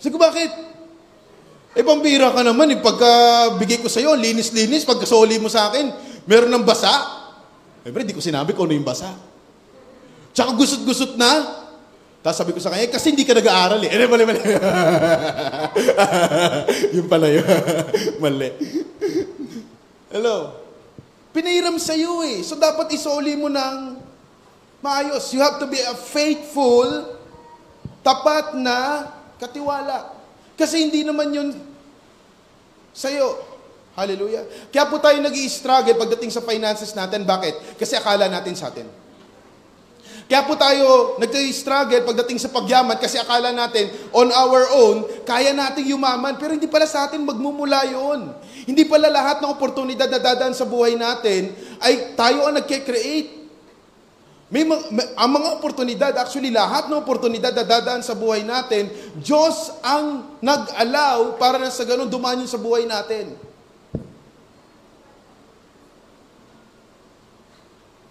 Sabi ko, bakit? Eh, pambira ka naman. Eh. Pagka bigay ko sa'yo, linis-linis. Pagka soli mo sa akin, meron ng basa. Eh, hindi ko sinabi kung ano yung basa. Tsaka gusot-gusot na. Tapos sabi ko sa kanya, "Eh, kasi hindi ka nag-aaral eh. Eh, mali, mali. yung pala yun. mali. Hello? Pinahiram sa iyo eh. So dapat isoli mo ng maayos. You have to be a faithful, tapat na katiwala. Kasi hindi naman yun sa'yo. Hallelujah. Kaya po tayo nag struggle pagdating sa finances natin. Bakit? Kasi akala natin sa atin. Kaya po tayo nag-struggle pagdating sa pagyaman kasi akala natin on our own, kaya nating yumaman. Pero hindi pala sa atin magmumula yon. Hindi pala lahat ng oportunidad na dadaan sa buhay natin ay tayo ang nagke-create. May, may, ang mga oportunidad, actually lahat ng oportunidad na dadaan sa buhay natin, Diyos ang nag-allow para na sa ganun dumaan yun sa buhay natin.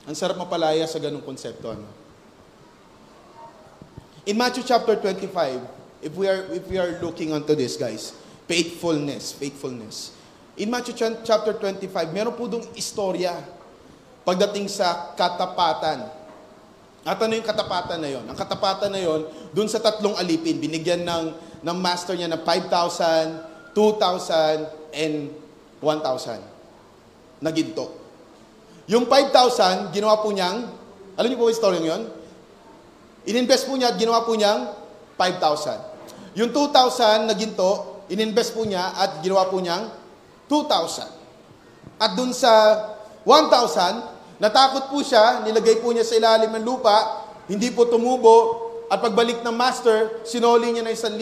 Ang sarap mapalaya sa ganung konsepto. Ano? In Matthew chapter 25, if we are if we are looking onto this, guys, faithfulness, faithfulness. In Matthew chapter 25, meron po dong istorya pagdating sa katapatan. At ano yung katapatan na yon? Ang katapatan na yon, dun sa tatlong alipin, binigyan ng, ng master niya ng 5,000, 2,000, and 1,000 na ginto. Yung 5,000, ginawa po niyang, alam niyo po yung story yon? Ininvest po niya at ginawa po niyang 5,000. Yung 2,000 na ginto, ininvest po niya at ginawa po niyang 2,000. At dun sa 1,000, natakot po siya, nilagay po niya sa ilalim ng lupa, hindi po tumubo, at pagbalik ng master, sinoli niya na 1,000.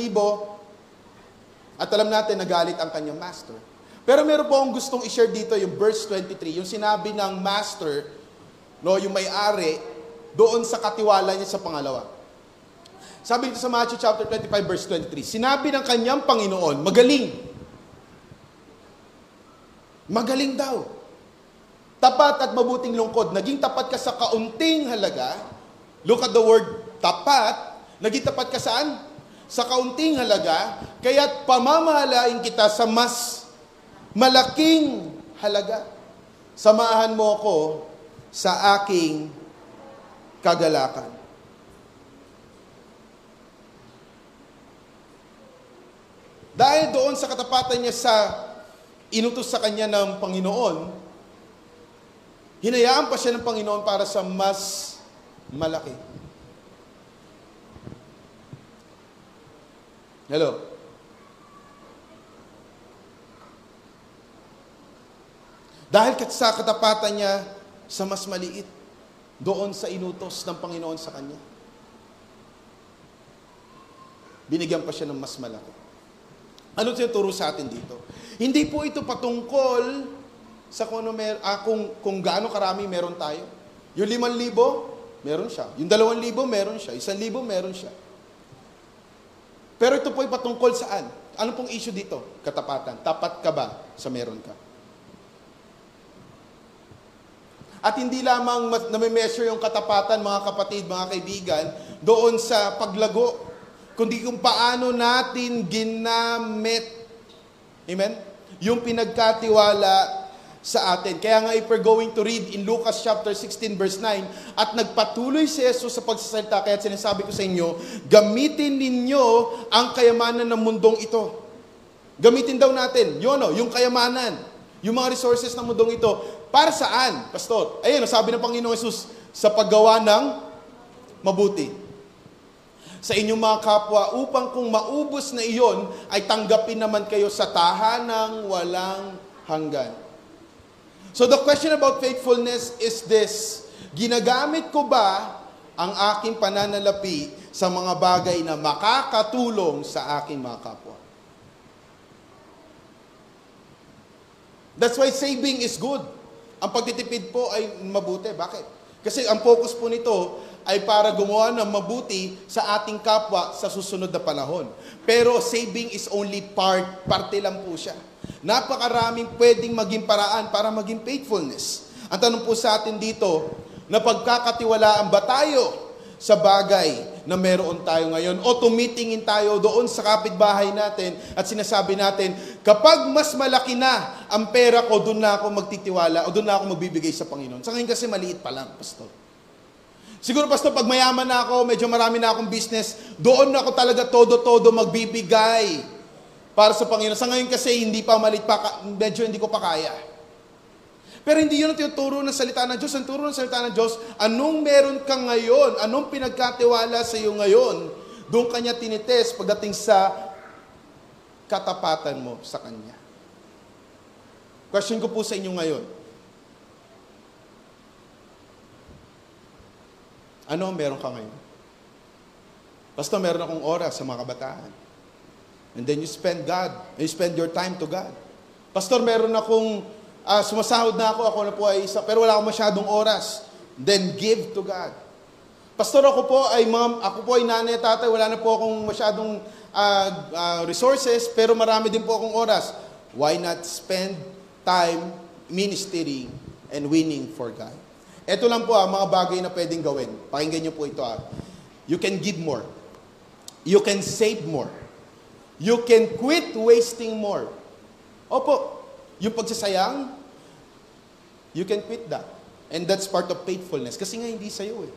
At alam natin, nagalit ang kanyang master. Pero meron po akong gustong i-share dito yung verse 23, yung sinabi ng master, no, yung may-ari, doon sa katiwala niya sa pangalawa. Sabi dito sa Matthew chapter 25 verse 23, sinabi ng kanyang Panginoon, magaling. Magaling daw. Tapat at mabuting lungkod. Naging tapat ka sa kaunting halaga. Look at the word tapat. Naging tapat ka saan? Sa kaunting halaga. Kaya't pamamahalain kita sa mas malaking halaga. Samahan mo ako sa aking kagalakan. Dahil doon sa katapatan niya sa inutos sa kanya ng Panginoon, hinayaan pa siya ng Panginoon para sa mas malaki. Hello? Dahil sa katapatan niya sa mas maliit doon sa inutos ng Panginoon sa kanya. Binigyan pa siya ng mas malaki. Ano tinuturo sa atin dito? Hindi po ito patungkol sa kung, ano mer- ah, kung, kung gaano karami meron tayo. Yung limang libo, meron siya. Yung dalawang libo, meron siya. Isang libo, meron siya. Pero ito po ay patungkol saan? Ano pong issue dito? Katapatan. Tapat ka ba sa meron ka? At hindi lamang nami-measure yung katapatan, mga kapatid, mga kaibigan, doon sa paglago, kundi kung paano natin ginamit. Amen? Yung pinagkatiwala sa atin. Kaya nga if we're going to read in Lucas chapter 16 verse 9, at nagpatuloy si Jesus sa pagsasalita, kaya sinasabi ko sa inyo, gamitin ninyo ang kayamanan ng mundong ito. Gamitin daw natin, yun o, yung kayamanan, yung mga resources ng mundong ito, para saan, Pastor? Ayun, sabi ng Panginoong Yesus, sa paggawa ng mabuti. Sa inyong mga kapwa, upang kung maubos na iyon, ay tanggapin naman kayo sa tahanang walang hanggan. So the question about faithfulness is this, ginagamit ko ba ang aking pananalapi sa mga bagay na makakatulong sa aking mga kapwa? That's why saving is good. Ang pagtitipid po ay mabuti. Bakit? Kasi ang focus po nito ay para gumawa ng mabuti sa ating kapwa sa susunod na panahon. Pero saving is only part, parte lang po siya. Napakaraming pwedeng maging paraan para maging faithfulness. Ang tanong po sa atin dito, na pagkakatiwalaan ba tayo sa bagay na meron tayo ngayon o tumitingin tayo doon sa kapitbahay natin at sinasabi natin, kapag mas malaki na ang pera ko, doon na ako magtitiwala o doon na ako magbibigay sa Panginoon. Sa ngayon kasi maliit pa lang, Pastor. Siguro, Pastor, pag mayaman na ako, medyo marami na akong business, doon ako talaga todo-todo magbibigay para sa Panginoon. Sa ngayon kasi, hindi pa malit pa, medyo hindi ko pa kaya. Pero hindi yun ang tinuturo ng salita ng Diyos. Ang turo ng salita ng Diyos, anong meron ka ngayon? Anong pinagkatiwala sa iyo ngayon? Doon kanya tinites pagdating sa katapatan mo sa Kanya. Question ko po sa inyo ngayon. Ano meron ka ngayon? Basta meron akong oras sa mga kabataan. And then you spend God, you spend your time to God. Pastor, meron akong, uh, sumasahod na ako, ako na po ay isa, pero wala akong masyadong oras. Then give to God. Pastor, ako po ay ma'am, ako po ay nanay at tatay, wala na po akong masyadong uh, uh, resources, pero marami din po akong oras. Why not spend time ministering and winning for God? Ito lang po ah, mga bagay na pwedeng gawin. Pakinggan niyo po ito ah. You can give more. You can save more. You can quit wasting more. Opo, yung pagsasayang, you can quit that. And that's part of faithfulness. Kasi nga hindi sa'yo eh.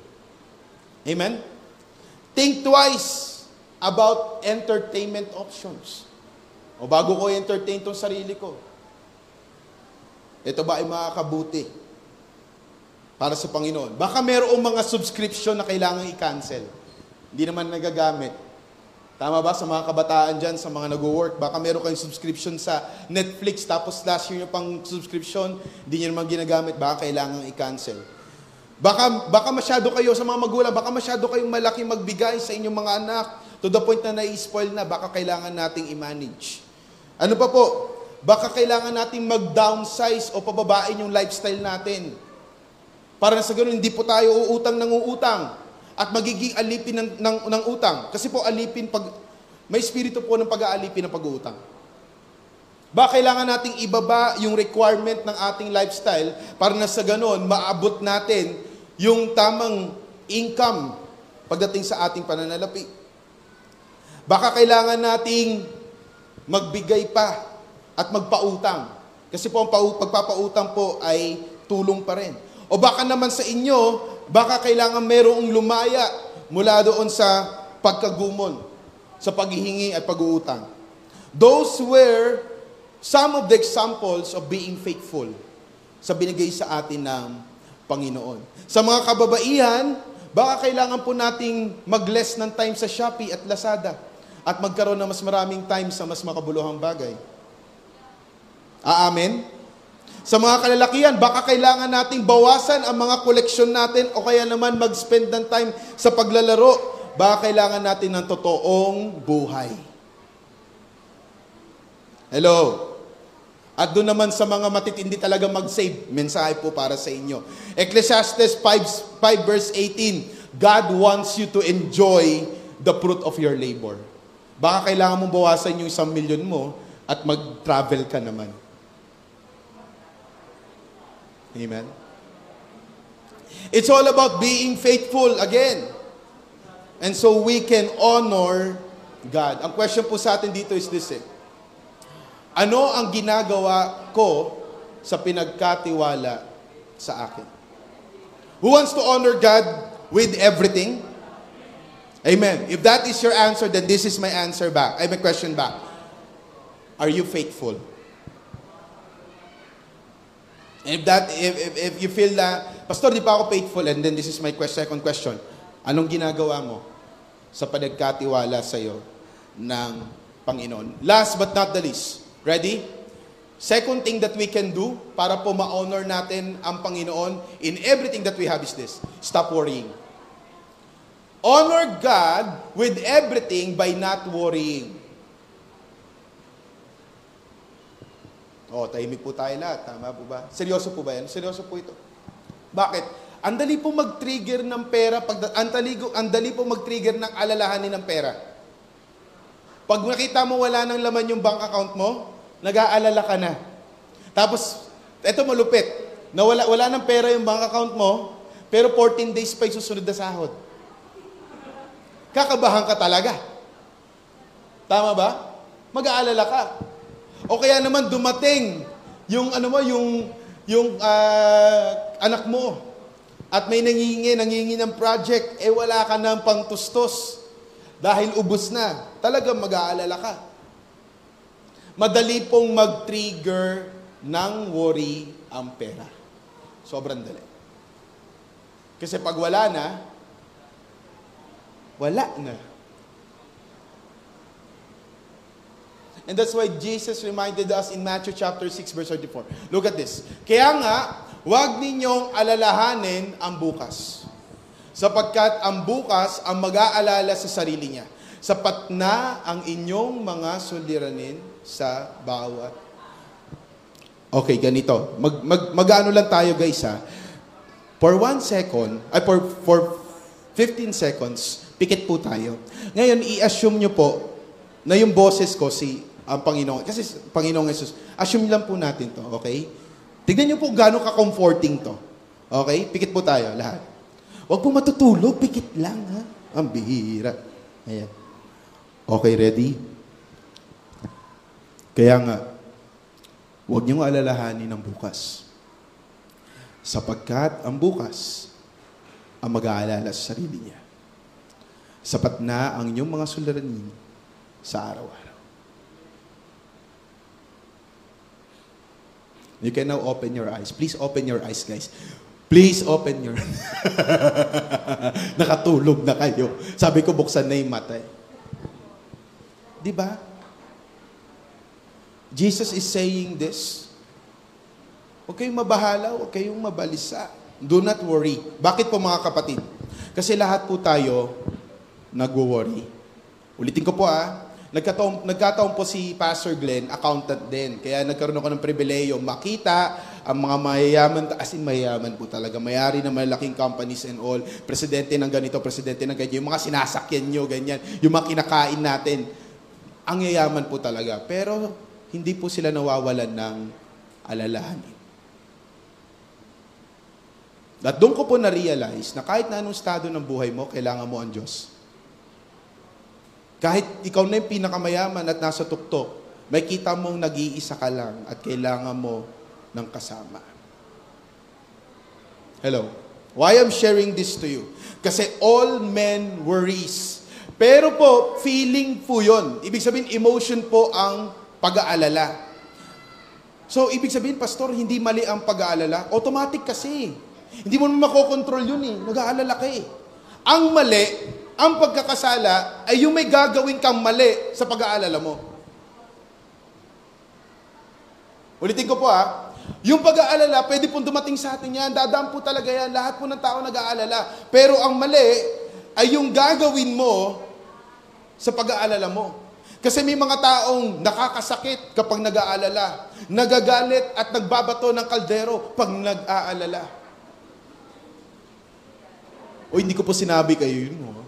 Amen? Think twice about entertainment options. O bago ko entertain tong sarili ko, ito ba ay makakabuti? para sa Panginoon. Baka mayroong mga subscription na kailangan i-cancel. Hindi naman nagagamit. Tama ba sa mga kabataan dyan, sa mga nag-work? Baka meron kayong subscription sa Netflix, tapos last year nyo pang subscription, hindi nyo naman ginagamit, baka kailangan i-cancel. Baka, baka masyado kayo sa mga magulang, baka masyado kayong malaki magbigay sa inyong mga anak, to the point na nai-spoil na, baka kailangan nating i-manage. Ano pa po? Baka kailangan nating mag-downsize o pababain yung lifestyle natin. Para sa ganun, hindi po tayo uutang ng uutang at magiging alipin ng, ng, ng utang. Kasi po alipin, pag, may espiritu po ng pag-aalipin ng pag-uutang. Ba kailangan nating ibaba yung requirement ng ating lifestyle para na sa ganun, maabot natin yung tamang income pagdating sa ating pananalapi. Baka kailangan nating magbigay pa at magpautang. Kasi po ang pagpapautang po ay tulong pa rin. O baka naman sa inyo, baka kailangan merong lumaya mula doon sa pagkagumon, sa paghihingi at pag-uutang. Those were some of the examples of being faithful sa binigay sa atin ng Panginoon. Sa mga kababaihan, baka kailangan po nating mag-less ng time sa Shopee at Lazada at magkaroon ng mas maraming time sa mas makabuluhang bagay. Aamen? Sa mga kalalakihan, baka kailangan nating bawasan ang mga koleksyon natin o kaya naman mag-spend ng time sa paglalaro. Baka kailangan natin ng totoong buhay. Hello? At doon naman sa mga matitindi talaga mag-save, mensahe po para sa inyo. Ecclesiastes 5, 5 verse 18, God wants you to enjoy the fruit of your labor. Baka kailangan mong bawasan yung isang milyon mo at mag-travel ka naman. Amen? It's all about being faithful again. And so we can honor God. Ang question po sa atin dito is this eh. Ano ang ginagawa ko sa pinagkatiwala sa akin? Who wants to honor God with everything? Amen. If that is your answer, then this is my answer back. I have a question back. Are you faithful? If that, if, if, if you feel na, Pastor, di pa ako faithful, and then this is my question, second question, anong ginagawa mo sa panagkatiwala sa iyo ng Panginoon? Last but not the least, ready? Second thing that we can do para po ma-honor natin ang Panginoon in everything that we have is this, stop worrying. Honor God with everything by not worrying. Oh, tahimik po tayo lahat. Tama po ba? Seryoso po ba yan? Seryoso po ito. Bakit? Ang dali po mag-trigger ng pera, pag, ang, dali, ang dali po mag-trigger ng alalahanin ng pera. Pag nakita mo wala nang laman yung bank account mo, nag-aalala ka na. Tapos, eto malupit, na wala, wala nang pera yung bank account mo, pero 14 days pa susunod na sahod. Kakabahan ka talaga. Tama ba? Mag-aalala ka. O kaya naman dumating yung ano mo, yung yung uh, anak mo. at may nangingi, nangingi ng project, eh wala ka ng pangtustos dahil ubos na, talagang mag-aalala ka. Madali pong mag-trigger ng worry ang pera. Sobrang dali. Kasi pag wala na, wala na. And that's why Jesus reminded us in Matthew chapter 6 verse 34. Look at this. Kaya nga, huwag ninyong alalahanin ang bukas. Sapagkat ang bukas ang mag-aalala sa sarili niya. Sapat na ang inyong mga suliranin sa bawat. Okay, ganito. Mag, mag, mag-ano lang tayo guys ha. For one second, ay for, for 15 seconds, pikit po tayo. Ngayon, i-assume nyo po na yung boses ko si ang Panginoon. Kasi Panginoong Jesus, assume lang po natin to, okay? Tignan nyo po gano'ng ka-comforting to. Okay? Pikit po tayo, lahat. Huwag po matutulog, pikit lang, ha? Ang bihira. Ayan. Okay, ready? Kaya nga, huwag niyong alalahanin ang bukas. Sapagkat ang bukas ang mag-aalala sa sarili niya. Sapat na ang inyong mga suliranin sa araw-araw. You can now open your eyes. Please open your eyes, guys. Please open your... Nakatulog na kayo. Sabi ko, buksan na yung mata. Eh. Di ba? Jesus is saying this. Huwag kayong mabahala, huwag kayong mabalisa. Do not worry. Bakit po mga kapatid? Kasi lahat po tayo nagwo-worry. Ulitin ko po ah, nagkataon, nagkataon po si Pastor Glenn, accountant din. Kaya nagkaroon ako ng pribileyo makita ang mga mayayaman, as in mayayaman po talaga, mayari ng malaking companies and all, presidente ng ganito, presidente ng ganyan, yung mga sinasakyan nyo, ganyan, yung mga kinakain natin, ang yayaman po talaga. Pero hindi po sila nawawalan ng alalahanin. At doon ko po na-realize na kahit na anong estado ng buhay mo, kailangan mo ang Diyos. Kahit ikaw na yung pinakamayaman at nasa tuktok, may kita mong nag-iisa ka lang at kailangan mo ng kasama. Hello? Why I'm sharing this to you? Kasi all men worries. Pero po, feeling po yun. Ibig sabihin, emotion po ang pag-aalala. So, ibig sabihin, Pastor, hindi mali ang pag-aalala. Automatic kasi. Hindi mo makokontrol yun eh. Nag-aalala ka eh. Ang mali, ang pagkakasala, ay yung may gagawin kang mali sa pag-aalala mo. Ulitin ko po ah. Yung pag-aalala, pwede pong dumating sa atin yan. Dadaan po talaga yan. Lahat po ng tao nag-aalala. Pero ang mali, ay yung gagawin mo sa pag-aalala mo. Kasi may mga taong nakakasakit kapag nag-aalala. Nagagalit at nagbabato ng kaldero pag nag-aalala. O hindi ko po sinabi kayo yun mo.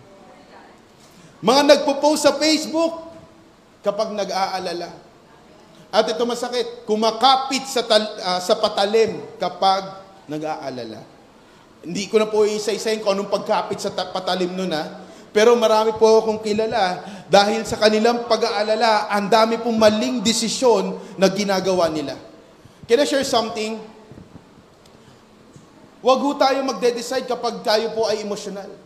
Mga nagpo-post sa Facebook kapag nag-aalala. At ito masakit, kumakapit sa, tal- uh, sa patalim kapag nag-aalala. Hindi ko na po isa-isayin kung anong pagkapit sa patalim nun ha. Pero marami po akong kilala dahil sa kanilang pag-aalala, ang dami pong maling desisyon na ginagawa nila. Can I share something? Huwag ho tayo magde-decide kapag tayo po ay emotional.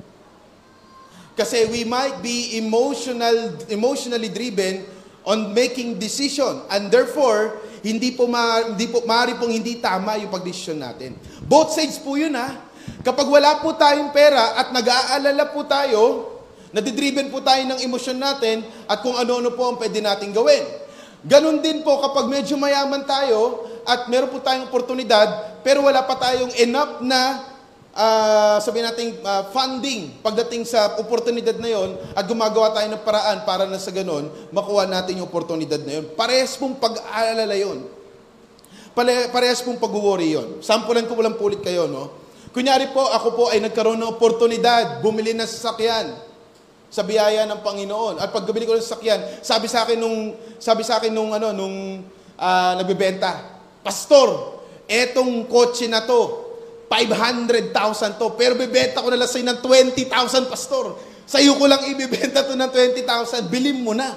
Kasi we might be emotional, emotionally driven on making decision. And therefore, hindi po, ma, hindi po maaari pong hindi tama yung pagdesisyon natin. Both sides po yun ha. Kapag wala po tayong pera at nag-aalala po tayo, nadidriven po tayo ng emosyon natin at kung ano-ano po ang pwede natin gawin. Ganon din po kapag medyo mayaman tayo at meron po tayong oportunidad, pero wala pa tayong enough na uh, sabihin natin uh, funding pagdating sa oportunidad na yon at gumagawa tayo ng paraan para na sa ganon, makuha natin yung oportunidad na yon. Parehas pong pag-aalala yon. Parehas pong pag-worry yon. Sampulan ko walang pulit kayo, no? Kunyari po, ako po ay nagkaroon ng oportunidad, bumili ng sasakyan sa biyaya ng Panginoon. At pagbili ko ng sasakyan, sabi sa akin nung sabi sa akin nung ano nung uh, nagbebenta, Pastor, etong kotse na to, 500,000 to, pero bebenta ko na lang sa'yo ng 20,000, Pastor. Sa iyo ko lang ibebenta to ng 20,000, bilhin mo na.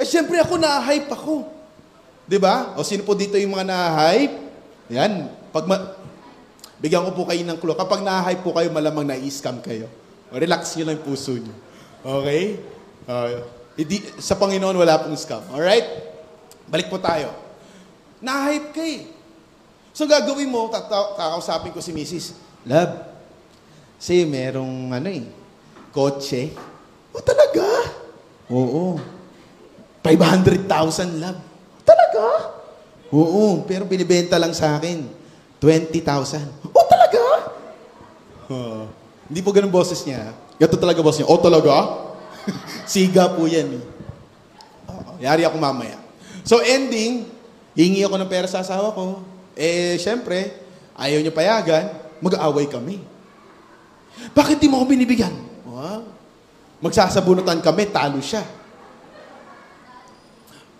Eh, siyempre ako na-hype ako. ba? O sino po dito yung mga na-hype? Yan. Pag ma- Bigyan ko po kayo ng clue. Kapag na-hype po kayo, malamang na-scam kayo. Relax nyo lang yung puso nyo. Okay? Uh, hindi, sa Panginoon, wala pong scam. Alright? Balik po tayo. Na-hype ka eh. So gagawin mo, kakausapin ko si Mrs. Love, kasi merong ano eh, kotse. O talaga? Oo. 500,000 love. Talaga? Oo, pero binibenta lang sa akin. 20,000. O talaga? Oh. Hindi po ganun boses niya. Gato talaga boses niya. O talaga? Siga po yan eh. Oo, yari ako mamaya. So ending, hingi ako ng pera sa asawa ko. Eh, syempre, ayaw niya payagan, mag-aaway kami. Bakit di mo ako binibigyan? Wow. Magsasabunutan kami, talo siya.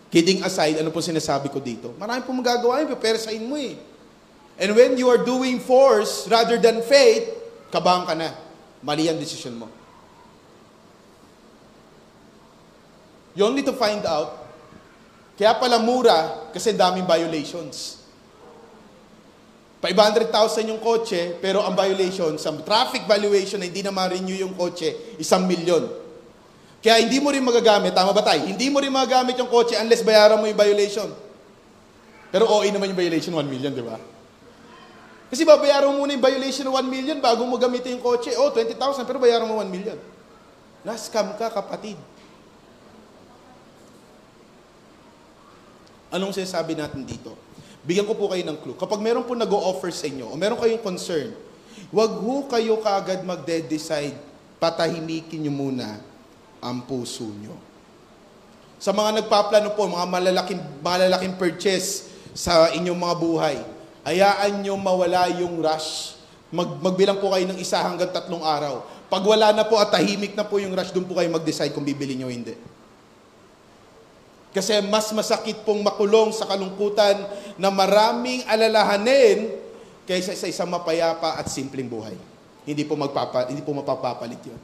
Kidding aside, ano po sinasabi ko dito? Marami po magagawa yun, pepersain mo eh. And when you are doing force rather than faith, kabang ka na. Mali ang decision mo. You only to find out, kaya pala mura kasi daming violations. 500,000 yung kotse, pero ang violation, sa traffic violation na hindi na ma-renew yung kotse, isang milyon. Kaya hindi mo rin magagamit, tama ba tayo? Hindi mo rin magagamit yung kotse unless bayaran mo yung violation. Pero OA naman yung violation, 1 million, di ba? Kasi babayaran mo muna yung violation ng 1 million bago mo gamitin yung kotse. Oh, 20,000, pero bayaran mo 1 million. Na-scam ka, kapatid. Anong sinasabi natin dito? Bigyan ko po kayo ng clue. Kapag meron po nag-o-offer sa inyo o meron kayong concern, wag ho kayo kaagad magde-decide, patahimikin nyo muna ang puso nyo. Sa mga nagpaplano po, mga malalaking, malalaking purchase sa inyong mga buhay, hayaan nyo mawala yung rush. Mag, magbilang po kayo ng isa hanggang tatlong araw. Pag wala na po at tahimik na po yung rush, doon po kayo mag-decide kung bibili nyo o hindi. Kasi mas masakit pong makulong sa kalungkutan na maraming alalahanin kaysa sa isang mapayapa at simpleng buhay. Hindi po magpapa, hindi po mapapapalit 'yon.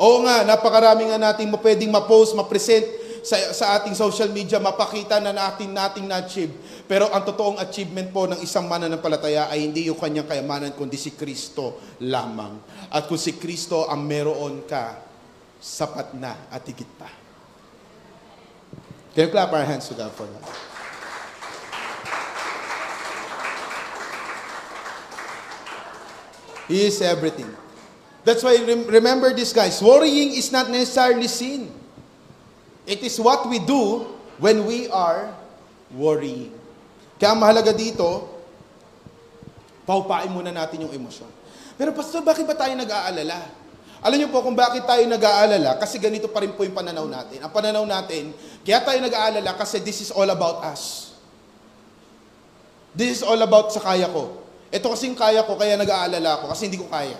Oo nga, napakarami nga nating pwedeng ma-post, ma-present sa, sa ating social media, mapakita na natin nating na-achieve. Pero ang totoong achievement po ng isang mananampalataya ay hindi yung kanyang kayamanan, kundi si Kristo lamang. At kung si Kristo ang meron ka, sapat na at higit pa. Can you clap our hands to God for that? He is everything. That's why rem- remember this guys, worrying is not necessarily sin. It is what we do when we are worrying. Kaya mahalaga dito, paupain muna natin yung emosyon. Pero pastor, bakit ba tayo nag-aalala? Alam niyo po kung bakit tayo nag-aalala, kasi ganito pa rin po yung pananaw natin. Ang pananaw natin, kaya tayo nag-aalala kasi this is all about us. This is all about sa kaya ko. Ito kasing kaya ko, kaya nag-aalala ako, kasi hindi ko kaya.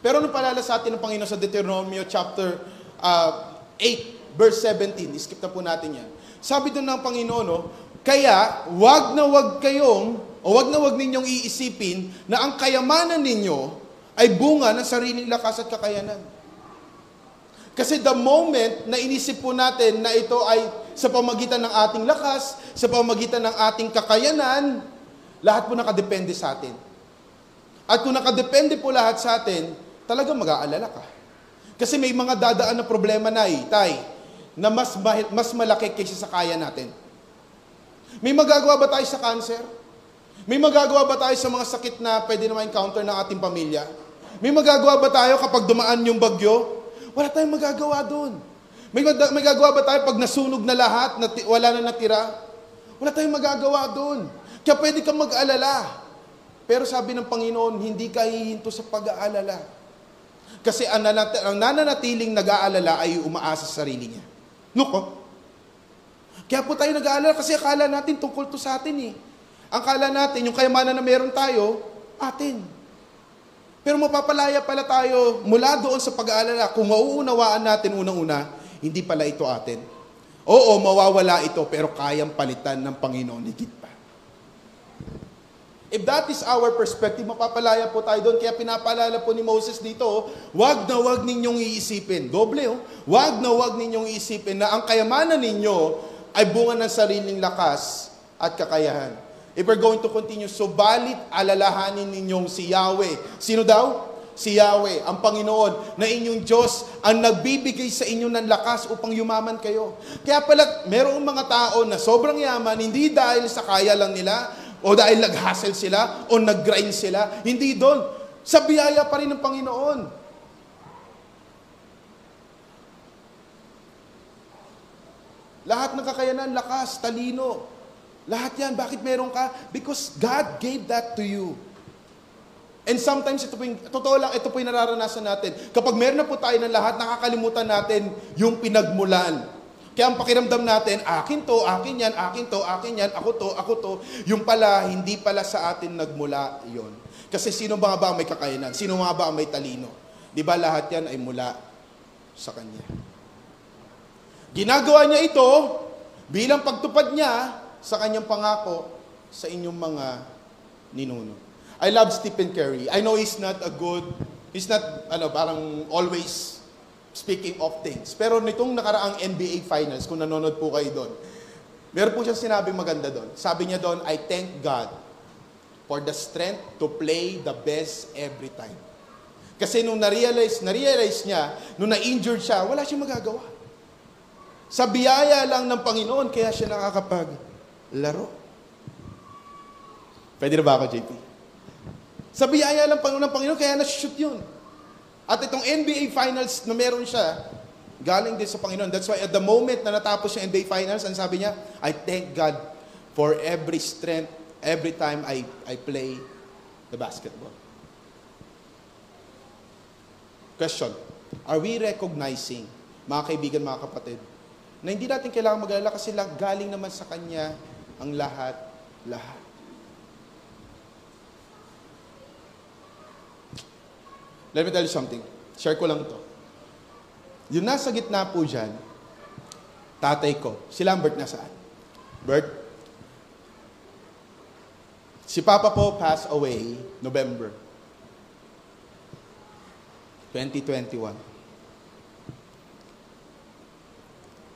Pero nung palala sa atin ng Panginoon sa Deuteronomy chapter uh, 8, verse 17, skip na po natin yan. Sabi doon ng Panginoon, no, kaya wag na wag kayong, o wag na wag ninyong iisipin na ang kayamanan ninyo ay bunga ng sariling lakas at kakayanan. Kasi the moment na inisip po natin na ito ay sa pamagitan ng ating lakas, sa pamagitan ng ating kakayanan, lahat po nakadepende sa atin. At kung nakadepende po lahat sa atin, talaga mag-aalala ka. Kasi may mga dadaan na problema na eh, tay, na mas, mas malaki kaysa sa kaya natin. May magagawa ba tayo sa cancer? May magagawa ba tayo sa mga sakit na pwede na ma-encounter ng ating pamilya? May magagawa ba tayo kapag dumaan yung bagyo? Wala tayong magagawa doon. May, may gagawa ba tayo pag nasunog na lahat, nati, wala na natira? Wala tayong magagawa doon. Kaya pwede kang mag-alala. Pero sabi ng Panginoon, hindi ka hihinto sa pag-aalala. Kasi ang, nanat- ang nananatiling nag-aalala ay umaasa sa sarili niya. Look, oh. Kaya po tayo nag-aalala kasi akala natin tungkol to sa atin eh. Ang akala natin, yung kayamanan na meron tayo, atin. Pero mapapalaya pala tayo mula doon sa pag-aalala kung mauunawaan natin unang-una, hindi pala ito atin. Oo, mawawala ito, pero kayang palitan ng Panginoon higit pa. If that is our perspective, mapapalaya po tayo doon. Kaya pinapaalala po ni Moses dito, wag na wag ninyong iisipin. Doble, oh. Wag na wag ninyong iisipin na ang kayamanan ninyo ay bunga ng sariling lakas at kakayahan. If we're going to continue, subalit alalahanin ninyong si Yahweh. Sino daw? Si Yahweh, ang Panginoon, na inyong Diyos, ang nagbibigay sa inyo ng lakas upang yumaman kayo. Kaya pala, merong mga tao na sobrang yaman, hindi dahil sa kaya lang nila, o dahil nag-hustle sila, o nag-grind sila. Hindi doon. Sa biyaya pa rin ng Panginoon. Lahat ng kakayanan, lakas, talino. Lahat yan. Bakit meron ka? Because God gave that to you. And sometimes, ito po yung, totoo lang, ito po yung nararanasan natin. Kapag meron na po tayo ng lahat, nakakalimutan natin yung pinagmulan. Kaya ang pakiramdam natin, akin to, akin yan, akin to, akin yan, ako to, ako to. Yung pala, hindi pala sa atin nagmula yon. Kasi sino ba ba may kakayanan? Sino ba ang may talino? Di ba lahat yan ay mula sa Kanya. Ginagawa niya ito bilang pagtupad niya sa kanyang pangako sa inyong mga ninuno. I love Stephen Curry. I know he's not a good, he's not, ano, parang always speaking of things. Pero nitong nakaraang NBA Finals, kung nanonood po kayo doon, meron po siyang sinabing maganda doon. Sabi niya doon, I thank God for the strength to play the best every time. Kasi nung na-realize, na-realize niya, nung na-injured siya, wala siyang magagawa. Sa biyaya lang ng Panginoon, kaya siya nakakapaglaro. Pwede na ba ako, JP? Sa biyaya lang ng Panginoon, kaya na-shoot yun. At itong NBA Finals na meron siya, galing din sa Panginoon. That's why at the moment na natapos yung NBA Finals, ang sabi niya, I thank God for every strength, every time I, I play the basketball. Question, are we recognizing, mga kaibigan, mga kapatid, na hindi natin kailangan mag-alala kasi galing naman sa Kanya ang lahat, lahat. Let me tell you something. Share ko lang to. Yung nasa gitna po dyan, tatay ko, si Lambert nasaan? Bert? Si Papa po passed away November 2021.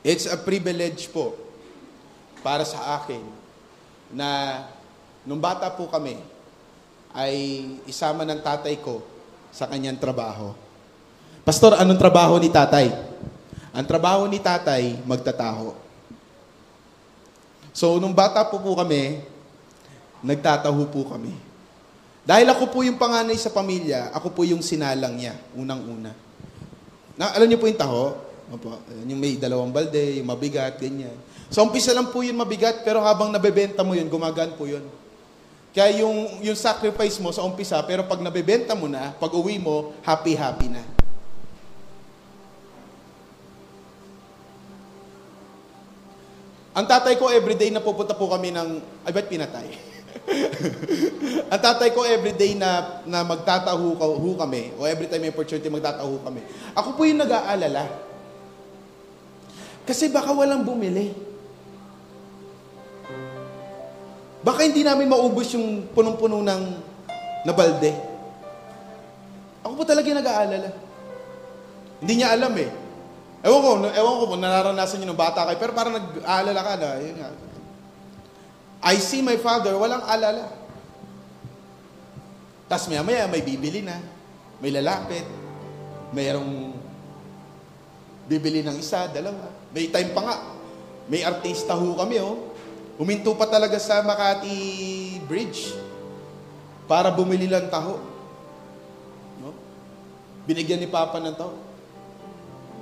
It's a privilege po para sa akin na nung bata po kami ay isama ng tatay ko sa kanyang trabaho. Pastor, anong trabaho ni tatay? Ang trabaho ni tatay, magtataho. So, nung bata po po kami, nagtataho po kami. Dahil ako po yung panganay sa pamilya, ako po yung sinalang niya, unang-una. Na, alam niyo po yung taho? Opo. Yung may dalawang balde, yung mabigat, ganyan. So, umpisa lang po yun mabigat, pero habang nabebenta mo yun, gumagaan po yun. Kaya yung, yung sacrifice mo sa umpisa, pero pag nabebenta mo na, pag uwi mo, happy-happy na. Ang tatay ko, everyday na pupunta po kami ng, ay ba't pinatay? ang tatay ko, everyday na, na magtataho kami, o every time may opportunity magtataho kami, ako po yung nag-aalala. Kasi baka walang bumili. Baka hindi namin maubos yung punong-puno ng nabalde. Ako po talaga nag-aalala. Hindi niya alam eh. Ewan ko, ewan ko kung nararanasan niyo ng bata kayo, pero parang nag-aalala ka na. Yun nga. I see my father, walang alala. Tapos maya maya may bibili na, may lalapit, mayroong bibili ng isa, dalawa. May time pa nga. May artista ho kami, oh. Huminto pa talaga sa Makati Bridge para bumili lang taho. No? Binigyan ni Papa ng taho.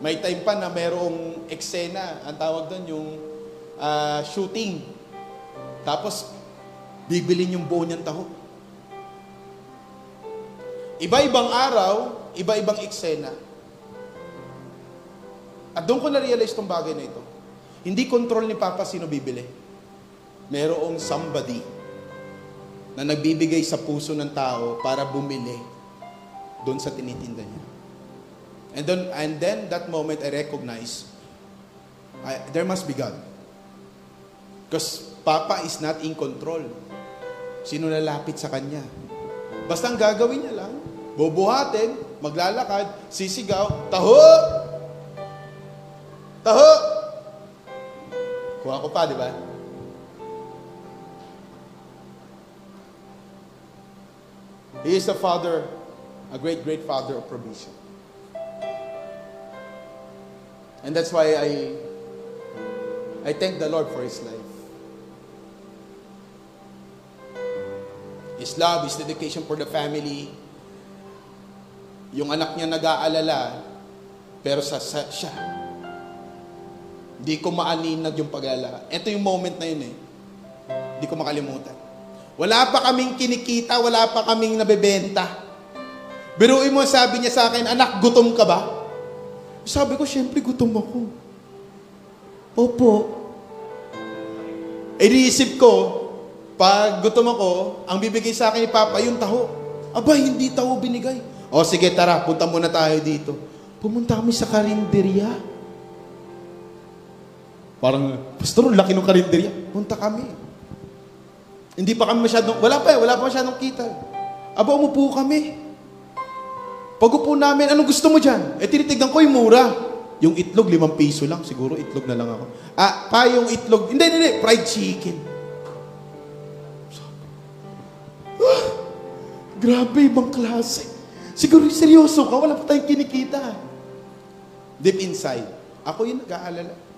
May time pa na mayroong eksena, ang tawag doon yung uh, shooting. Tapos, bibilin yung buo niyang taho. Iba-ibang araw, iba-ibang eksena. At doon ko na-realize itong bagay na ito. Hindi control ni Papa sino bibili. Merong somebody na nagbibigay sa puso ng tao para bumili doon sa tinitinda niya. And then, and then that moment I recognize I, there must be God. Because Papa is not in control. Sino lalapit sa Kanya? Basta ang gagawin niya lang, bubuhatin, maglalakad, sisigaw, taho! Taho! Kuha ko pa, di ba? He is a father, a great, great father of provision. And that's why I, I thank the Lord for His life. His love, His dedication for the family. Yung anak niya nag-aalala, pero sa, sa siya. Hindi ko maaninag yung pag-aalala. Ito yung moment na yun eh. Hindi ko makalimutan. Wala pa kaming kinikita, wala pa kaming nabebenta. Biruin mo, sabi niya sa akin, anak, gutom ka ba? Sabi ko, syempre gutom ako. Opo. Eh, iniisip ko, pag gutom ako, ang bibigay sa akin ni Papa, yung taho. Aba, hindi taho binigay. O sige, tara, punta muna tayo dito. Pumunta kami sa karinderya. Parang, Pastor, laki ng karinderya. Punta kami. Hindi pa kami masyadong, wala pa eh, wala pa masyadong kita. Aba, umupo kami. Pag upo namin, anong gusto mo dyan? Eh, tinitignan ko yung mura. Yung itlog, limang piso lang. Siguro itlog na lang ako. Ah, pa yung itlog. Hindi, hindi, hindi. Fried chicken. Ah, grabe, ibang klase. Siguro seryoso ka, wala pa tayong kinikita. Deep inside, ako yung nag-aalala.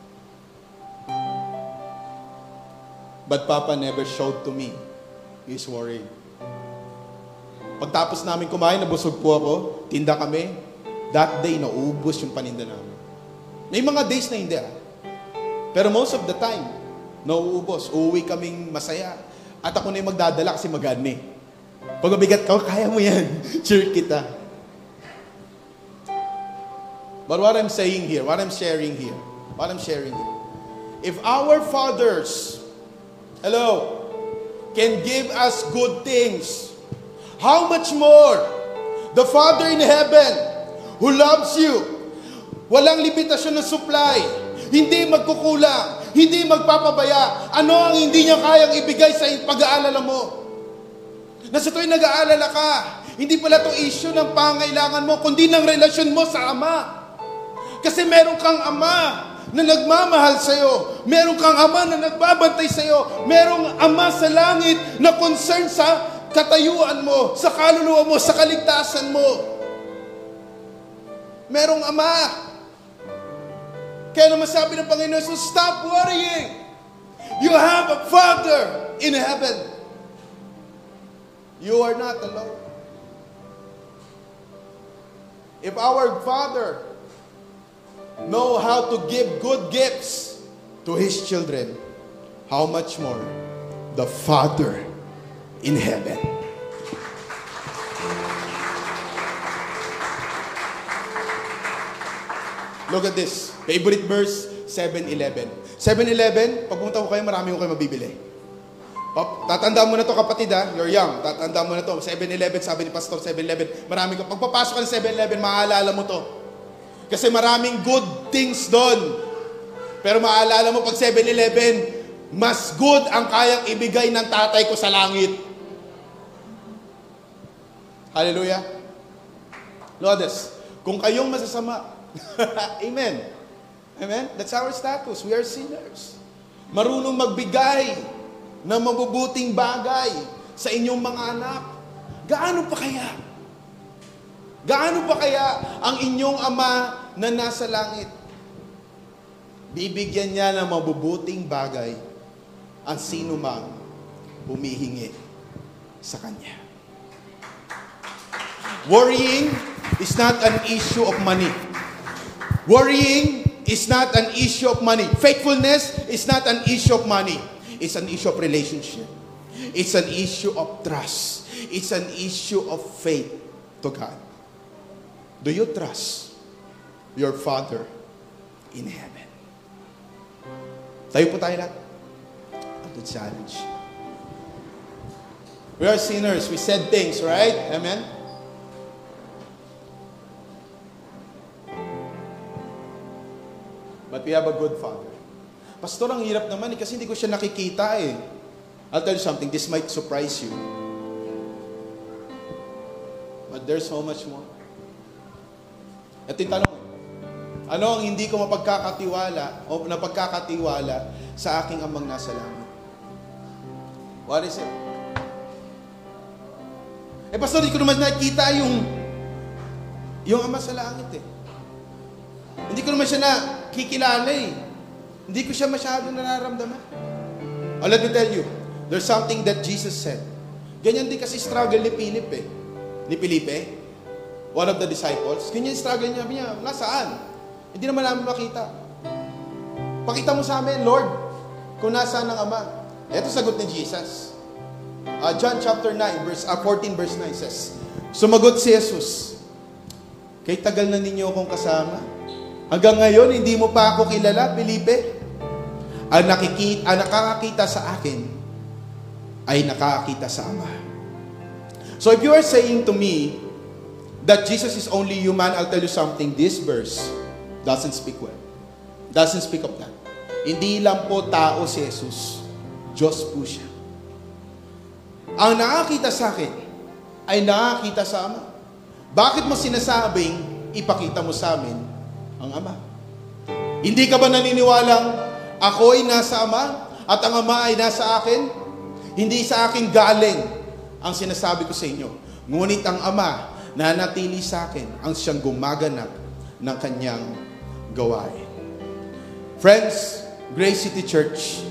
But Papa never showed to me his worry. Pagtapos namin kumain, nabusog po ako, tinda kami, that day, naubos yung paninda namin. May mga days na hindi ah. Pero most of the time, nauubos. Uuwi kaming masaya. At ako na yung magdadala kasi magani. Pag mabigat ka, kaya mo yan. Cheer kita. But what I'm saying here, what I'm sharing here, what I'm sharing here, if our fathers, hello, can give us good things, how much more the Father in heaven who loves you, walang limitasyon ng supply, hindi magkukulang, hindi magpapabaya, ano ang hindi niya kayang ibigay sa pag-aalala mo? Nasa tuwing nag-aalala ka, hindi pala to issue ng pangailangan mo, kundi ng relasyon mo sa Ama. Kasi meron kang Ama na nagmamahal sa'yo. Meron kang Ama na nagbabantay sa'yo. Merong Ama sa langit na concern sa katayuan mo, sa kaluluwa mo, sa kaligtasan mo. Merong Ama. Kaya naman sabi ng Panginoon, so stop worrying. You have a Father in heaven. You are not alone. If our Father know how to give good gifts to His children, how much more the Father in heaven. Look at this. Favorite verse, 7-Eleven. 7-Eleven, pag ko kayo, marami ko kayo mabibili. Pap- Tatandaan mo na to kapatid ha, you're young. Tatandaan mo na to. 7-Eleven, sabi ni Pastor, 7-Eleven. Marami ka. Pagpapasok ka ng 7-Eleven, maaalala mo to. Kasi maraming good things doon. Pero maaalala mo pag 7-Eleven, mas good ang kayang ibigay ng tatay ko sa langit. Hallelujah. This. Kung kayong masasama, Amen. Amen? That's our status. We are sinners. Marunong magbigay ng mabubuting bagay sa inyong mga anak. Gaano pa kaya? Gaano pa kaya ang inyong ama na nasa langit? Bibigyan niya ng mabubuting bagay ang sino mang humihingi sa Kanya. Worrying is not an issue of money. Worrying is not an issue of money. Faithfulness is not an issue of money. It's an issue of relationship. It's an issue of trust. It's an issue of faith to God. Do you trust your Father in heaven? Tayo po tayo lahat. The challenge. We are sinners. We said things, right? Amen? But we have a good Father. Pastor, ang hirap naman eh, kasi hindi ko siya nakikita eh. I'll tell you something, this might surprise you. But there's so much more. At yung tanong, ano ang hindi ko mapagkakatiwala o napagkakatiwala sa aking amang nasa langit? What is it? Eh, pastor, hindi ko naman nakikita yung yung ama sa langit eh. Hindi ko naman siya nakikilala eh. Hindi ko siya masyado nararamdaman. Oh, let me tell you, there's something that Jesus said. Ganyan din kasi struggle ni Philip eh. Ni Felipe, one of the disciples. Ganyan struggle niya. niya. Nasaan? Hindi naman namin makita. Pakita mo sa amin, Lord, kung nasaan ang Ama. Ito sagot ni Jesus. Uh, John chapter 9, verse, uh, 14 verse 9 says, Sumagot si Jesus, Kay tagal na ninyo akong kasama. Hanggang ngayon, hindi mo pa ako kilala, Felipe. Ang, nakikita, ang nakakakita sa akin ay nakakakita sa Ama. So if you are saying to me that Jesus is only human, I'll tell you something. This verse doesn't speak well. Doesn't speak of that. Hindi lang po tao si Jesus. Diyos po siya. Ang nakakita sa akin ay nakakita sa Ama. Bakit mo sinasabing ipakita mo sa amin ang Ama? Hindi ka ba naniniwalang ako ay nasa Ama at ang Ama ay nasa akin? Hindi sa akin galing ang sinasabi ko sa inyo. Ngunit ang Ama na natili sa akin ang siyang gumaganap ng kanyang gawain. Friends, Grace City Church,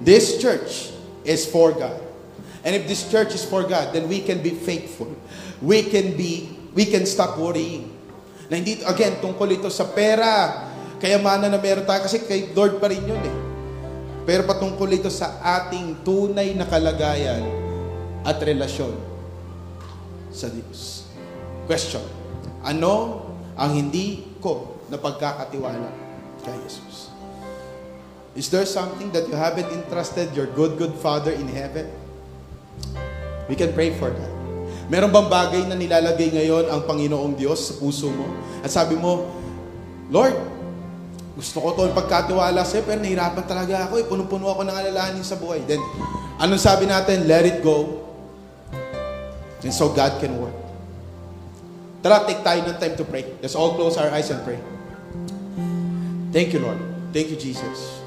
this church is for God. And if this church is for God, then we can be faithful. We can be, we can stop worrying. Na hindi, again, tungkol ito sa pera, kayamanan na meron tayo, kasi kay Lord pa rin yun eh. Pero patungkol ito sa ating tunay na kalagayan at relasyon sa Diyos. Question, ano ang hindi ko na pagkakatiwala kay Jesus? Is there something that you haven't entrusted your good, good Father in heaven? We can pray for that. Meron bang bagay na nilalagay ngayon ang Panginoong Diyos sa puso mo? At sabi mo, Lord, gusto ko ito pagkatiwala sa'yo, pero nahirapan talaga ako. Eh. Puno-puno ako ng alalahanin sa buhay. Then, anong sabi natin? Let it go. And so God can work. Tara, take tayo ng time to pray. Let's all close our eyes and pray. Thank you, Lord. Thank you, Jesus.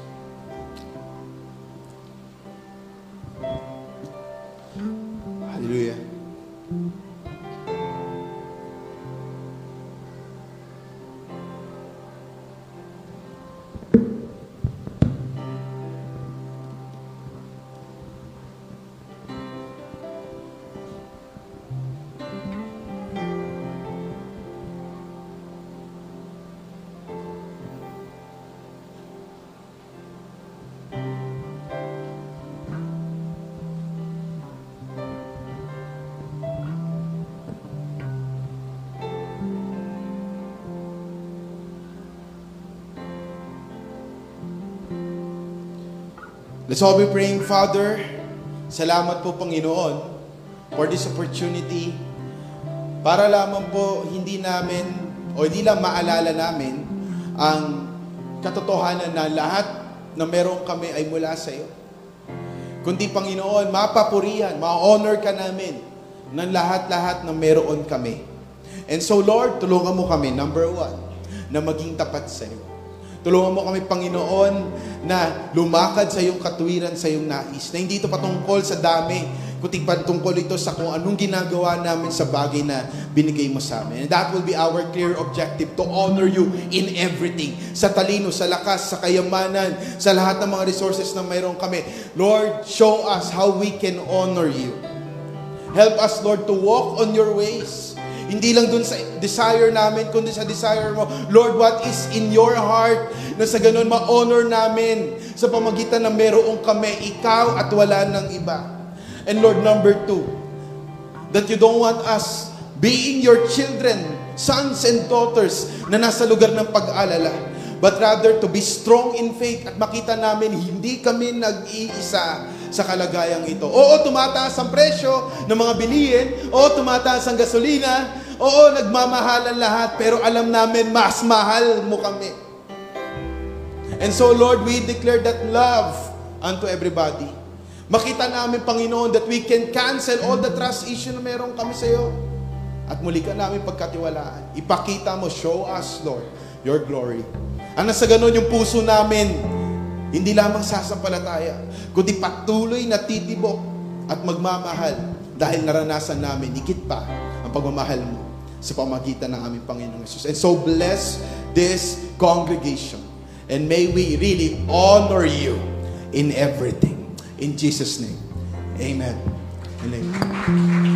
Hallelujah. Let's all be praying, Father. Salamat po, Panginoon, for this opportunity para lamang po hindi namin o hindi lang maalala namin ang katotohanan na lahat na meron kami ay mula sa iyo. Kundi, Panginoon, mapapurihan, ma-honor ka namin ng lahat-lahat na meron kami. And so, Lord, tulungan mo kami, number one, na maging tapat sa iyo. Tulungan mo kami, Panginoon, na lumakad sa iyong katuwiran, sa iyong nais. Na hindi ito patungkol sa dami, kundi patungkol ito sa kung anong ginagawa namin sa bagay na binigay mo sa amin. And that will be our clear objective, to honor you in everything. Sa talino, sa lakas, sa kayamanan, sa lahat ng mga resources na mayroon kami. Lord, show us how we can honor you. Help us, Lord, to walk on your ways. Hindi lang dun sa desire namin, kundi sa desire mo. Lord, what is in your heart na sa ganun ma-honor namin sa pamagitan na meron kami, ikaw at wala ng iba. And Lord, number two, that you don't want us being your children, sons and daughters na nasa lugar ng pag-alala but rather to be strong in faith at makita namin hindi kami nag-iisa sa kalagayang ito. Oo, tumataas ang presyo ng mga bilihin. Oo, tumataas ang gasolina. Oo, nagmamahalan lahat. Pero alam namin, mas mahal mo kami. And so, Lord, we declare that love unto everybody. Makita namin, Panginoon, that we can cancel all the trust issue na meron kami sa iyo. At muli ka namin pagkatiwalaan. Ipakita mo, show us, Lord, your glory. Ang nasa ganun yung puso namin, hindi lamang sasampalataya, kundi patuloy na titibok at magmamahal dahil naranasan namin higit pa ang pagmamahal mo sa pamagitan ng aming Panginoong Jesus. And so bless this congregation. And may we really honor you in everything. In Jesus' name. Amen. Amen.